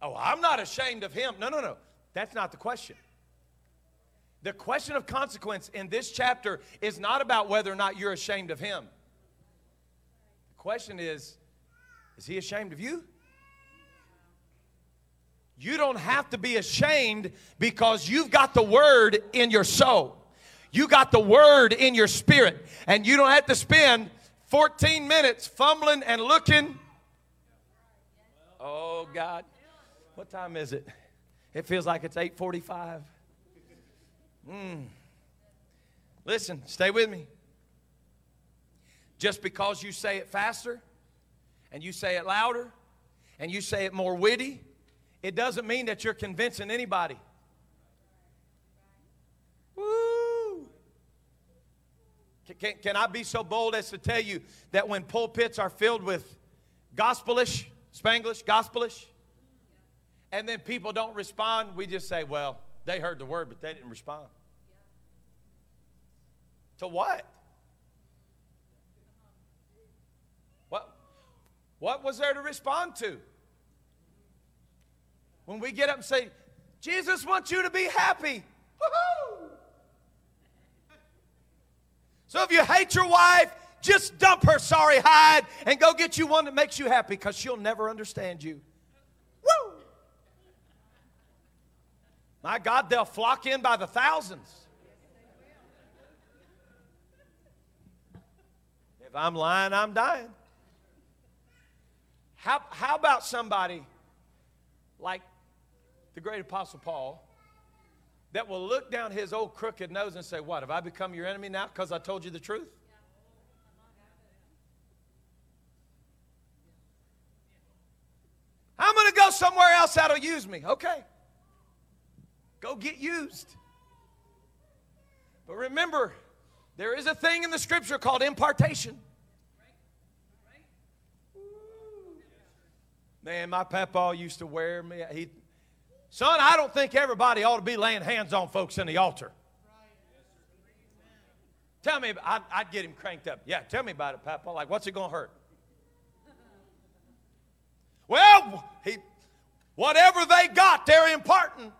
Oh, I'm not ashamed of him. No, no, no. That's not the question. The question of consequence in this chapter is not about whether or not you're ashamed of him. The question is is he ashamed of you? You don't have to be ashamed because you've got the word in your soul. You got the word in your spirit, and you don't have to spend 14 minutes fumbling and looking. Oh God. What time is it? It feels like it's 8:45. Mm. Listen, stay with me. Just because you say it faster and you say it louder and you say it more witty, it doesn't mean that you're convincing anybody. Woo! Can, can, can I be so bold as to tell you that when pulpits are filled with gospelish, Spanglish, gospelish, and then people don't respond, we just say, well, they heard the word, but they didn't respond. To what? What, what was there to respond to? When we get up and say, Jesus wants you to be happy. Woo-hoo! So if you hate your wife, just dump her sorry hide and go get you one that makes you happy because she'll never understand you. Woo! My God, they'll flock in by the thousands. If I'm lying, I'm dying. How, how about somebody like the great apostle Paul that will look down his old crooked nose and say, What, have I become your enemy now because I told you the truth? I'm going to go somewhere else that'll use me. Okay. Go get used. But remember, there is a thing in the scripture called impartation. Man, my papa used to wear me. He, son, I don't think everybody ought to be laying hands on folks in the altar. Tell me, I'd, I'd get him cranked up. Yeah, tell me about it, Papa. Like, what's it going to hurt? Well, he, whatever they got, they're imparting.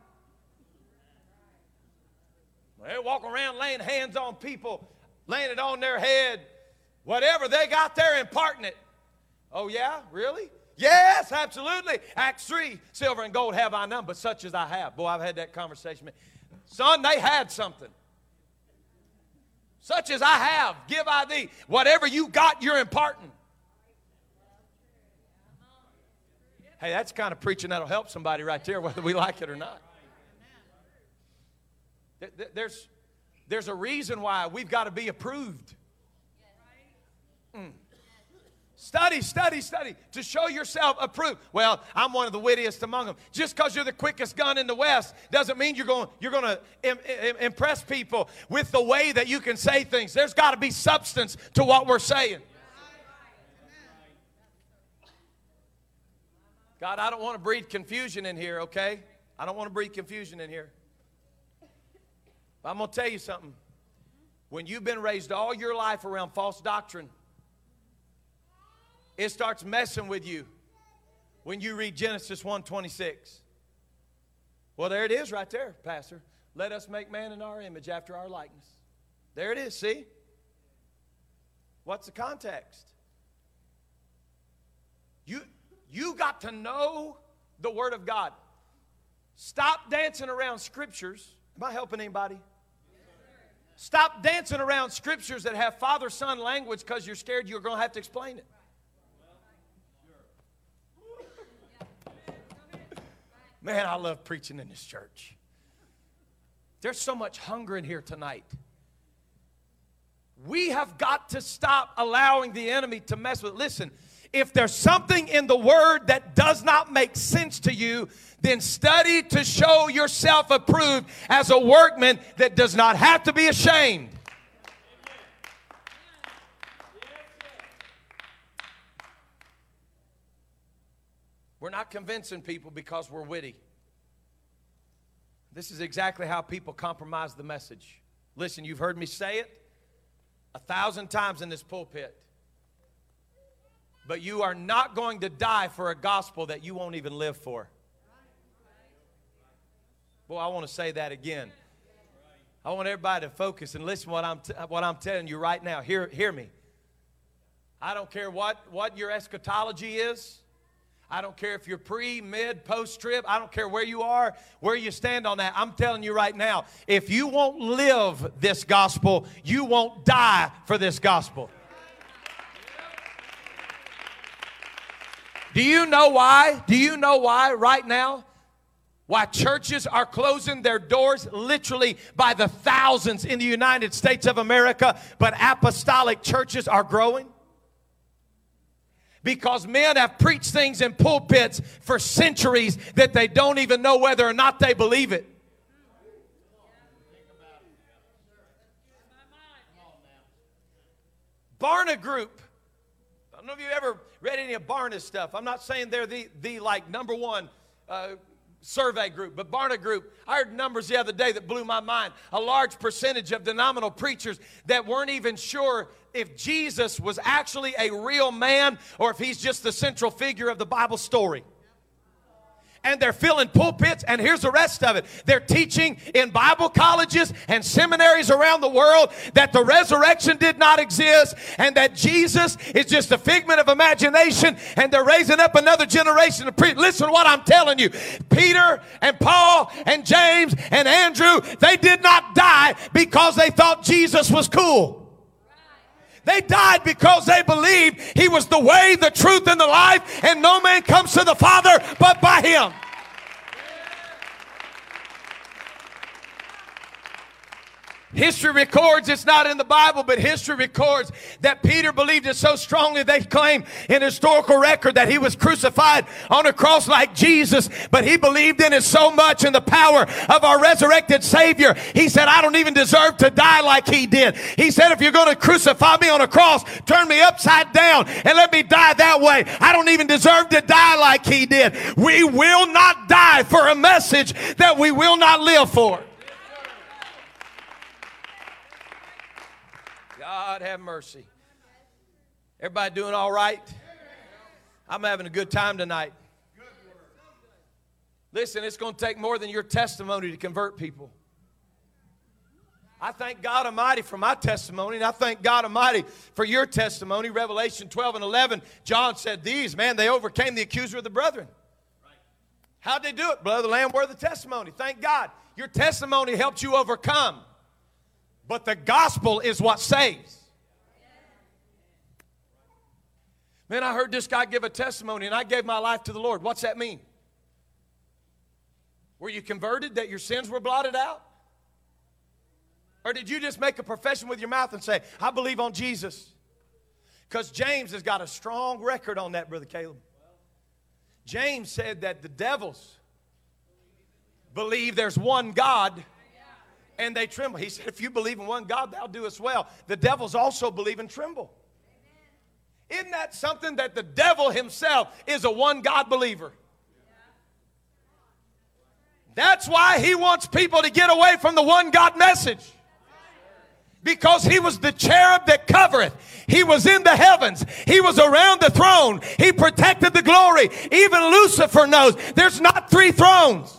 They walk around laying hands on people, laying it on their head. Whatever they got, they're imparting it. Oh, yeah? Really? Yes, absolutely. Acts 3 Silver and gold have I none, but such as I have. Boy, I've had that conversation. Son, they had something. Such as I have, give I thee. Whatever you got, you're imparting. Hey, that's kind of preaching that'll help somebody right there, whether we like it or not. There's, there's a reason why we've got to be approved. Mm. Study, study, study to show yourself approved. Well, I'm one of the wittiest among them. Just because you're the quickest gun in the West doesn't mean you're going, you're going to Im- Im- impress people with the way that you can say things. There's got to be substance to what we're saying. God, I don't want to breed confusion in here, okay? I don't want to breed confusion in here. But I'm going to tell you something. When you've been raised all your life around false doctrine, it starts messing with you when you read Genesis 1:26. Well, there it is right there, Pastor. Let us make man in our image after our likeness. There it is, see? What's the context? You, you got to know the Word of God. Stop dancing around scriptures. Am I helping anybody? Stop dancing around scriptures that have father son language because you're scared you're going to have to explain it. Man, I love preaching in this church. There's so much hunger in here tonight. We have got to stop allowing the enemy to mess with. Listen, if there's something in the word that does not make sense to you, then study to show yourself approved as a workman that does not have to be ashamed. Not convincing people because we're witty. This is exactly how people compromise the message. Listen, you've heard me say it a thousand times in this pulpit. But you are not going to die for a gospel that you won't even live for. Boy, I want to say that again. I want everybody to focus and listen what I'm t- what I'm telling you right now. Hear hear me. I don't care what what your eschatology is. I don't care if you're pre, mid, post trib. I don't care where you are, where you stand on that. I'm telling you right now, if you won't live this gospel, you won't die for this gospel. Do you know why? Do you know why right now? Why churches are closing their doors literally by the thousands in the United States of America, but apostolic churches are growing? Because men have preached things in pulpits for centuries that they don't even know whether or not they believe it. Barna Group. I don't know if you ever read any of Barna's stuff. I'm not saying they're the, the like number one uh, survey group, but Barna Group, I heard numbers the other day that blew my mind. A large percentage of denominational preachers that weren't even sure if Jesus was actually a real man or if he's just the central figure of the Bible story and they're filling pulpits. And here's the rest of it they're teaching in Bible colleges and seminaries around the world that the resurrection did not exist and that Jesus is just a figment of imagination. And they're raising up another generation to preach. Listen to what I'm telling you Peter and Paul and James and Andrew, they did not die because they thought Jesus was cool. They died because they believed he was the way, the truth, and the life, and no man comes to the Father but by him. History records, it's not in the Bible, but history records that Peter believed it so strongly they claim in historical record that he was crucified on a cross like Jesus, but he believed in it so much in the power of our resurrected Savior. He said, I don't even deserve to die like he did. He said, if you're going to crucify me on a cross, turn me upside down and let me die that way. I don't even deserve to die like he did. We will not die for a message that we will not live for. God have mercy. Everybody doing all right? I'm having a good time tonight. Listen, it's going to take more than your testimony to convert people. I thank God Almighty for my testimony, and I thank God Almighty for your testimony. Revelation 12 and 11, John said, These, man, they overcame the accuser of the brethren. How'd they do it? Of the Lamb, word of the testimony. Thank God. Your testimony helped you overcome. But the gospel is what saves. Man, I heard this guy give a testimony and I gave my life to the Lord. What's that mean? Were you converted that your sins were blotted out? Or did you just make a profession with your mouth and say, I believe on Jesus? Because James has got a strong record on that, Brother Caleb. James said that the devils believe there's one God and they tremble. He said, If you believe in one God, thou doest well. The devils also believe and tremble. Isn't that something that the devil himself is a one God believer? That's why he wants people to get away from the one God message. Because he was the cherub that covereth. He was in the heavens. He was around the throne. He protected the glory. Even Lucifer knows there's not three thrones.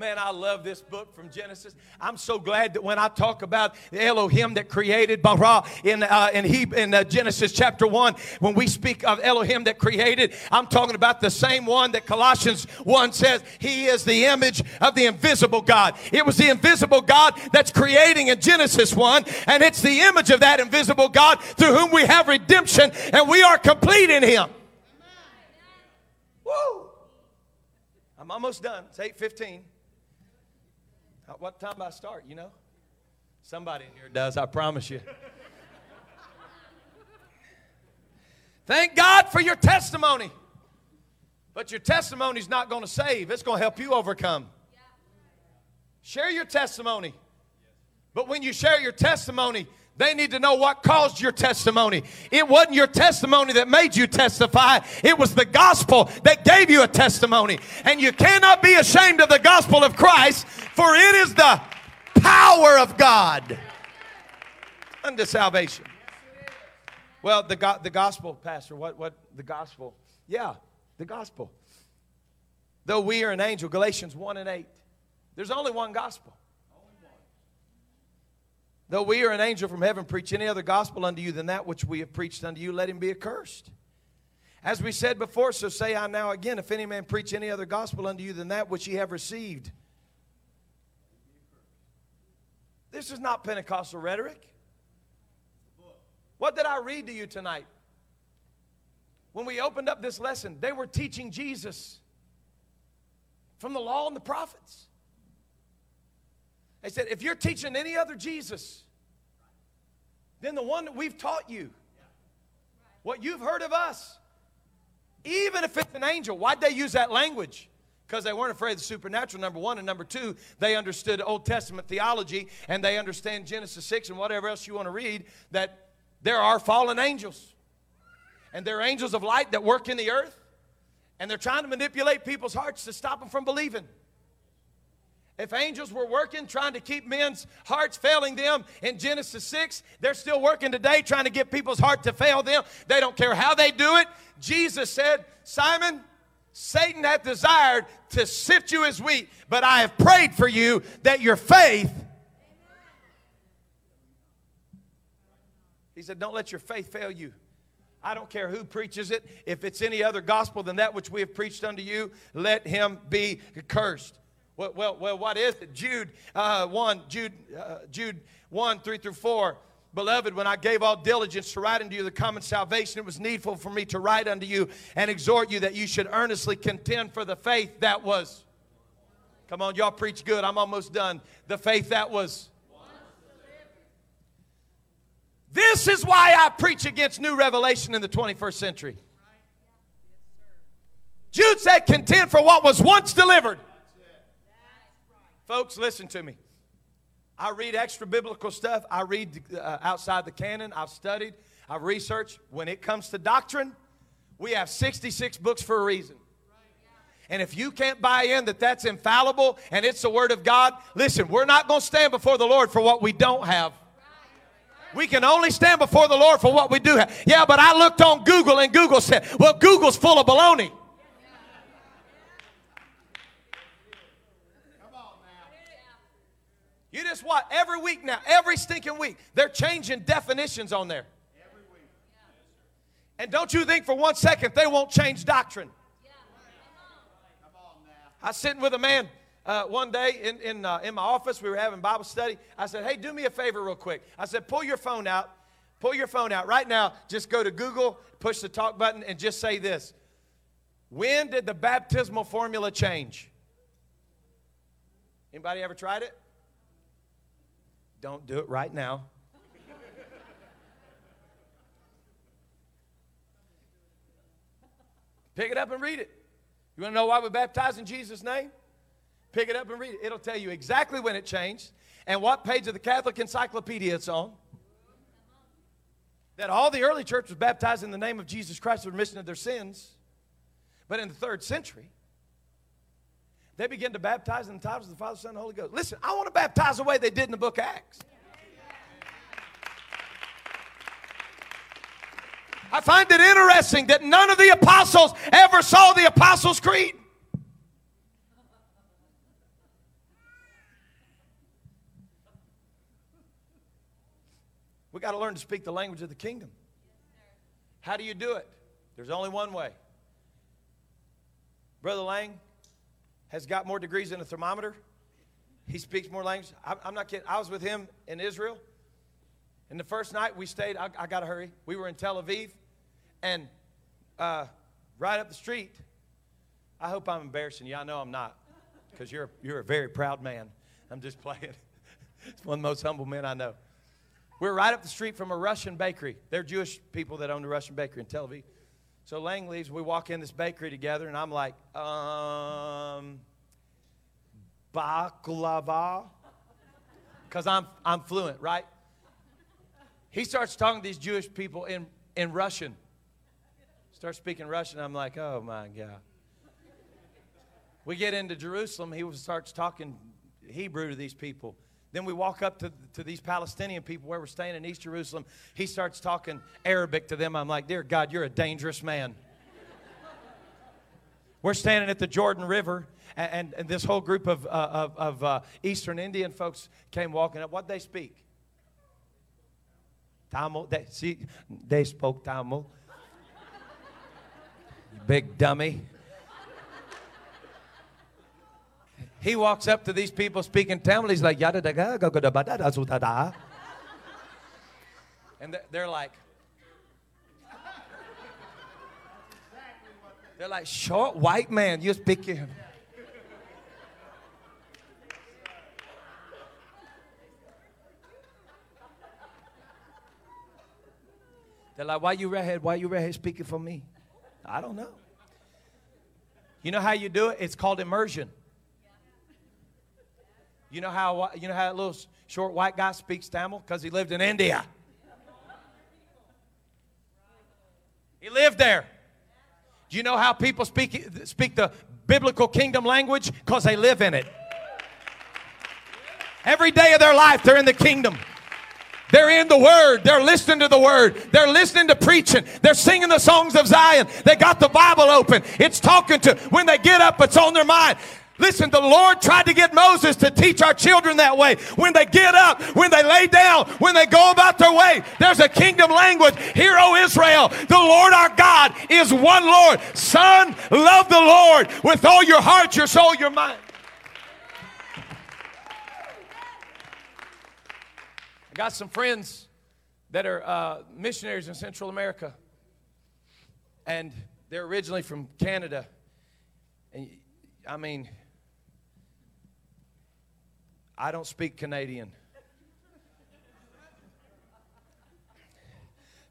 Man, I love this book from Genesis. I'm so glad that when I talk about the Elohim that created Bara in, uh, in, he, in uh, Genesis chapter 1, when we speak of Elohim that created, I'm talking about the same one that Colossians 1 says, He is the image of the invisible God. It was the invisible God that's creating in Genesis 1, and it's the image of that invisible God through whom we have redemption, and we are complete in Him. Woo! I'm almost done. It's 815. What time do I start, you know? Somebody in here does, I promise you. Thank God for your testimony. But your testimony is not going to save, it's going to help you overcome. Share your testimony. But when you share your testimony, they need to know what caused your testimony. It wasn't your testimony that made you testify, it was the gospel that gave you a testimony. And you cannot be ashamed of the gospel of Christ, for it is the power of God unto salvation. Well, the, go- the gospel, Pastor, what, what, the gospel? Yeah, the gospel. Though we are an angel, Galatians 1 and 8. There's only one gospel. Though we or an angel from heaven preach any other gospel unto you than that which we have preached unto you, let him be accursed. As we said before, so say I now again, if any man preach any other gospel unto you than that which ye have received. This is not Pentecostal rhetoric. What did I read to you tonight? When we opened up this lesson, they were teaching Jesus from the law and the prophets. They said, if you're teaching any other Jesus than the one that we've taught you, what you've heard of us, even if it's an angel, why'd they use that language? Because they weren't afraid of the supernatural, number one. And number two, they understood Old Testament theology and they understand Genesis 6 and whatever else you want to read that there are fallen angels. And they're angels of light that work in the earth. And they're trying to manipulate people's hearts to stop them from believing. If angels were working trying to keep men's hearts failing them in Genesis 6, they're still working today trying to get people's heart to fail them. They don't care how they do it. Jesus said, Simon, Satan hath desired to sift you as wheat, but I have prayed for you that your faith. He said, Don't let your faith fail you. I don't care who preaches it. If it's any other gospel than that which we have preached unto you, let him be cursed. Well, well, well what is it? Jude uh, 1, Jude, uh, Jude 1, 3 through 4. Beloved, when I gave all diligence to write unto you the common salvation, it was needful for me to write unto you and exhort you that you should earnestly contend for the faith that was. Come on, y'all preach good. I'm almost done. The faith that was. This is why I preach against new revelation in the 21st century. Jude said, contend for what was once delivered. Folks, listen to me. I read extra biblical stuff. I read uh, outside the canon. I've studied. I've researched. When it comes to doctrine, we have 66 books for a reason. And if you can't buy in that that's infallible and it's the Word of God, listen, we're not going to stand before the Lord for what we don't have. We can only stand before the Lord for what we do have. Yeah, but I looked on Google and Google said, well, Google's full of baloney. You just what? Every week now, every stinking week, they're changing definitions on there. Every week. And don't you think for one second they won't change doctrine. I was sitting with a man uh, one day in, in, uh, in my office. We were having Bible study. I said, Hey, do me a favor, real quick. I said, Pull your phone out. Pull your phone out. Right now, just go to Google, push the talk button, and just say this When did the baptismal formula change? Anybody ever tried it? Don't do it right now. Pick it up and read it. You want to know why we're baptized in Jesus' name? Pick it up and read it. It'll tell you exactly when it changed and what page of the Catholic Encyclopedia it's on. That all the early church was baptized in the name of Jesus Christ for remission of their sins. But in the third century, they began to baptize in the titles of the Father, Son, and Holy Ghost. Listen, I want to baptize the way they did in the book of Acts. I find it interesting that none of the apostles ever saw the Apostles' Creed. We got to learn to speak the language of the kingdom. How do you do it? There's only one way. Brother Lang, has got more degrees than a thermometer. He speaks more languages. I'm not kidding. I was with him in Israel. And the first night we stayed, I, I got to hurry. We were in Tel Aviv. And uh, right up the street, I hope I'm embarrassing you. I know I'm not because you're, you're a very proud man. I'm just *laughs* playing. it's one of the most humble men I know. We're right up the street from a Russian bakery. They're Jewish people that own the Russian bakery in Tel Aviv. So Lang leaves. We walk in this bakery together, and I'm like, um, baklava, because I'm I'm fluent, right? He starts talking to these Jewish people in in Russian. Starts speaking Russian. I'm like, oh my god. We get into Jerusalem. He starts talking Hebrew to these people. Then we walk up to, to these Palestinian people where we're staying in East Jerusalem. He starts talking Arabic to them. I'm like, Dear God, you're a dangerous man. *laughs* we're standing at the Jordan River, and, and, and this whole group of, uh, of, of uh, Eastern Indian folks came walking up. What they speak? Tamil. They, see, they spoke Tamil. *laughs* Big dummy. He walks up to these people speaking Tamil. He's like, yada da ga ga da ba da da da da. And they're- they're like, they're like, short white man, you speak him. They're like, why you redhead? Why you redhead speaking for me? I don't know. You know how you do it? It's called immersion. You know how you know how that little short white guy speaks Tamil because he lived in India. He lived there. Do you know how people speak speak the biblical kingdom language? Because they live in it. Every day of their life, they're in the kingdom. They're in the Word. They're listening to the Word. They're listening to preaching. They're singing the songs of Zion. They got the Bible open. It's talking to, when they get up, it's on their mind. Listen, the Lord tried to get Moses to teach our children that way. When they get up, when they lay down, when they go about their way, there's a kingdom language. Hear, O Israel, the Lord our God is one Lord. Son, love the Lord with all your heart, your soul, your mind. I got some friends that are uh, missionaries in Central America, and they're originally from Canada. And I mean, I don't speak Canadian.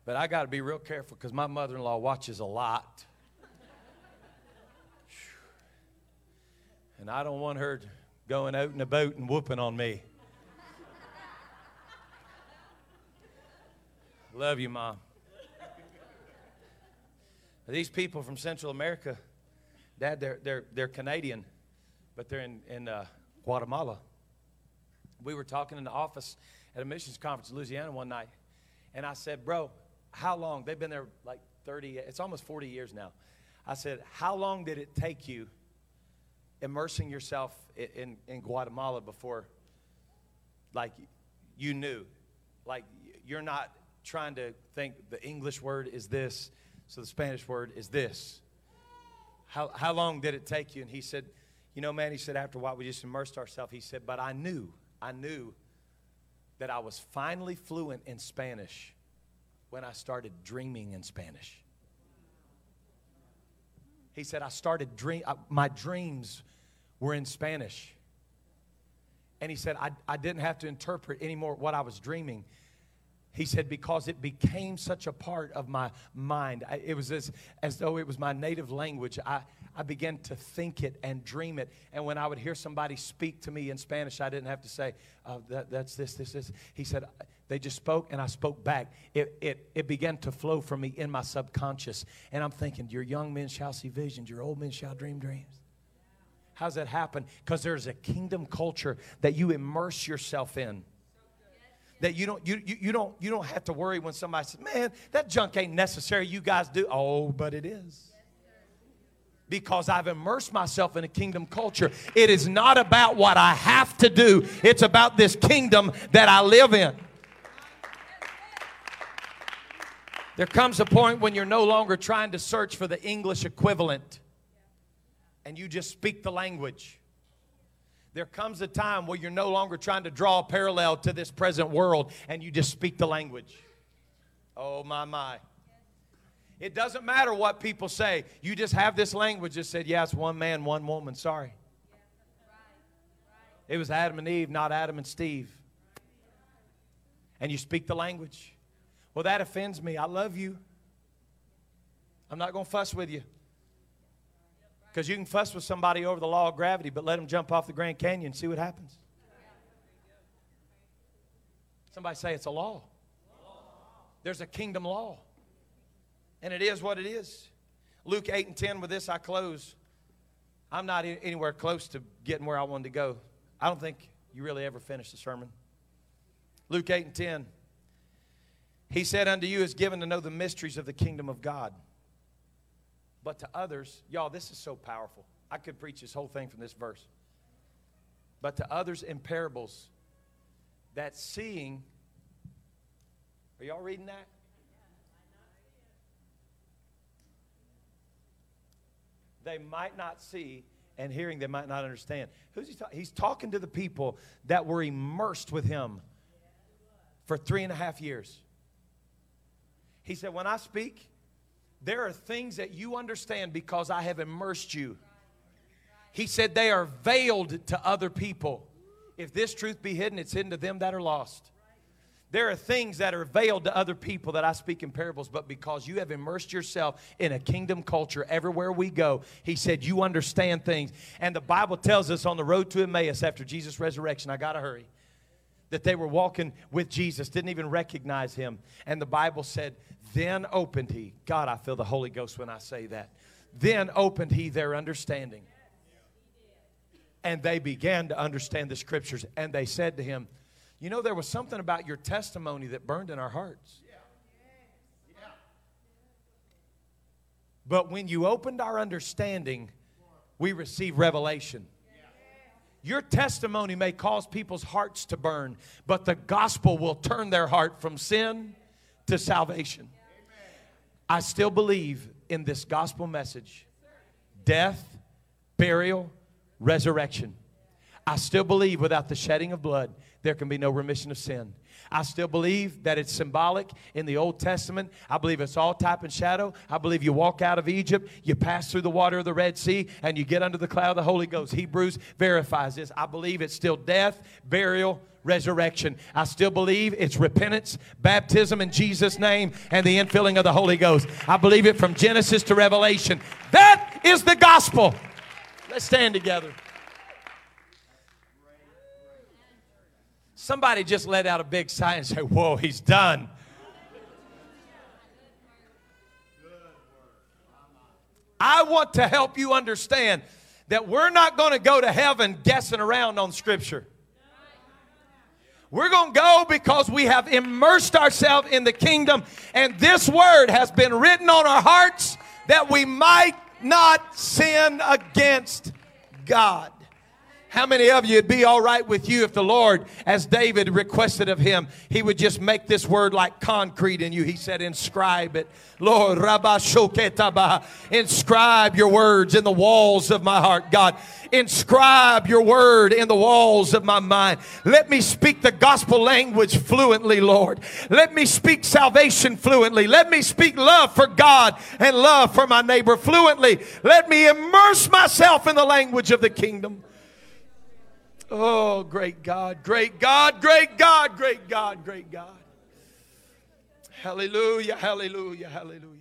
But I got to be real careful because my mother in law watches a lot. And I don't want her going out in a boat and whooping on me. Love you, Mom. These people from Central America, Dad, they're, they're, they're Canadian, but they're in, in uh, Guatemala. We were talking in the office at a missions conference in Louisiana one night, and I said, Bro, how long? They've been there like 30, it's almost 40 years now. I said, How long did it take you immersing yourself in, in, Guatemala before, like, you knew? Like, you're not trying to think the English word is this, so the Spanish word is this. How, how long did it take you? And he said, You know, man, he said, after a while, we just immersed ourselves. He said, But I knew, I knew that I was finally fluent in Spanish when I started dreaming in Spanish. He said, I started dream, I, my dreams were in Spanish. And he said, I, I didn't have to interpret anymore what I was dreaming. He said, because it became such a part of my mind. I, it was as, as though it was my native language. I, I began to think it and dream it. And when I would hear somebody speak to me in Spanish, I didn't have to say, oh, that, that's this, this, this. He said, they just spoke and I spoke back. It, it, it began to flow from me in my subconscious. And I'm thinking, your young men shall see visions, your old men shall dream dreams. How's that happen? Because there's a kingdom culture that you immerse yourself in that you don't you, you, you don't you don't have to worry when somebody says man that junk ain't necessary you guys do oh but it is because I've immersed myself in a kingdom culture. It is not about what I have to do, it's about this kingdom that I live in. There comes a point when you're no longer trying to search for the English equivalent and you just speak the language. There comes a time where you're no longer trying to draw a parallel to this present world and you just speak the language. Oh, my, my. It doesn't matter what people say. You just have this language that said, it's one man, one woman. Sorry. It was Adam and Eve, not Adam and Steve. And you speak the language. Well, that offends me. I love you. I'm not going to fuss with you. Because you can fuss with somebody over the law of gravity, but let them jump off the Grand Canyon and see what happens. Somebody say it's a law. There's a kingdom law. And it is what it is. Luke 8 and 10, with this I close. I'm not anywhere close to getting where I wanted to go. I don't think you really ever finished the sermon. Luke 8 and 10. He said, Unto you is given to know the mysteries of the kingdom of God. But to others, y'all, this is so powerful. I could preach this whole thing from this verse. But to others in parables, that seeing Are y'all reading that? They might not see, and hearing they might not understand. Who's he talking? He's talking to the people that were immersed with him for three and a half years. He said, When I speak, there are things that you understand because I have immersed you. He said, They are veiled to other people. If this truth be hidden, it's hidden to them that are lost. There are things that are veiled to other people that I speak in parables, but because you have immersed yourself in a kingdom culture everywhere we go, he said, You understand things. And the Bible tells us on the road to Emmaus after Jesus' resurrection, I got to hurry, that they were walking with Jesus, didn't even recognize him. And the Bible said, Then opened he. God, I feel the Holy Ghost when I say that. Then opened he their understanding. And they began to understand the scriptures. And they said to him, you know, there was something about your testimony that burned in our hearts. But when you opened our understanding, we receive revelation. Your testimony may cause people's hearts to burn, but the gospel will turn their heart from sin to salvation. I still believe in this gospel message death, burial, resurrection. I still believe without the shedding of blood, there can be no remission of sin. I still believe that it's symbolic in the Old Testament. I believe it's all type and shadow. I believe you walk out of Egypt, you pass through the water of the Red Sea, and you get under the cloud of the Holy Ghost. Hebrews verifies this. I believe it's still death, burial, resurrection. I still believe it's repentance, baptism in Jesus' name, and the infilling of the Holy Ghost. I believe it from Genesis to Revelation. That is the gospel. Let's stand together. Somebody just let out a big sigh and say, Whoa, he's done. I want to help you understand that we're not going to go to heaven guessing around on Scripture. We're going to go because we have immersed ourselves in the kingdom, and this word has been written on our hearts that we might not sin against God. How many of you, it'd be all right with you if the Lord, as David requested of him, he would just make this word like concrete in you? He said, inscribe it. Lord, inscribe your words in the walls of my heart, God. Inscribe your word in the walls of my mind. Let me speak the gospel language fluently, Lord. Let me speak salvation fluently. Let me speak love for God and love for my neighbor fluently. Let me immerse myself in the language of the kingdom. Oh, great God, great God, great God, great God, great God. Hallelujah, hallelujah, hallelujah.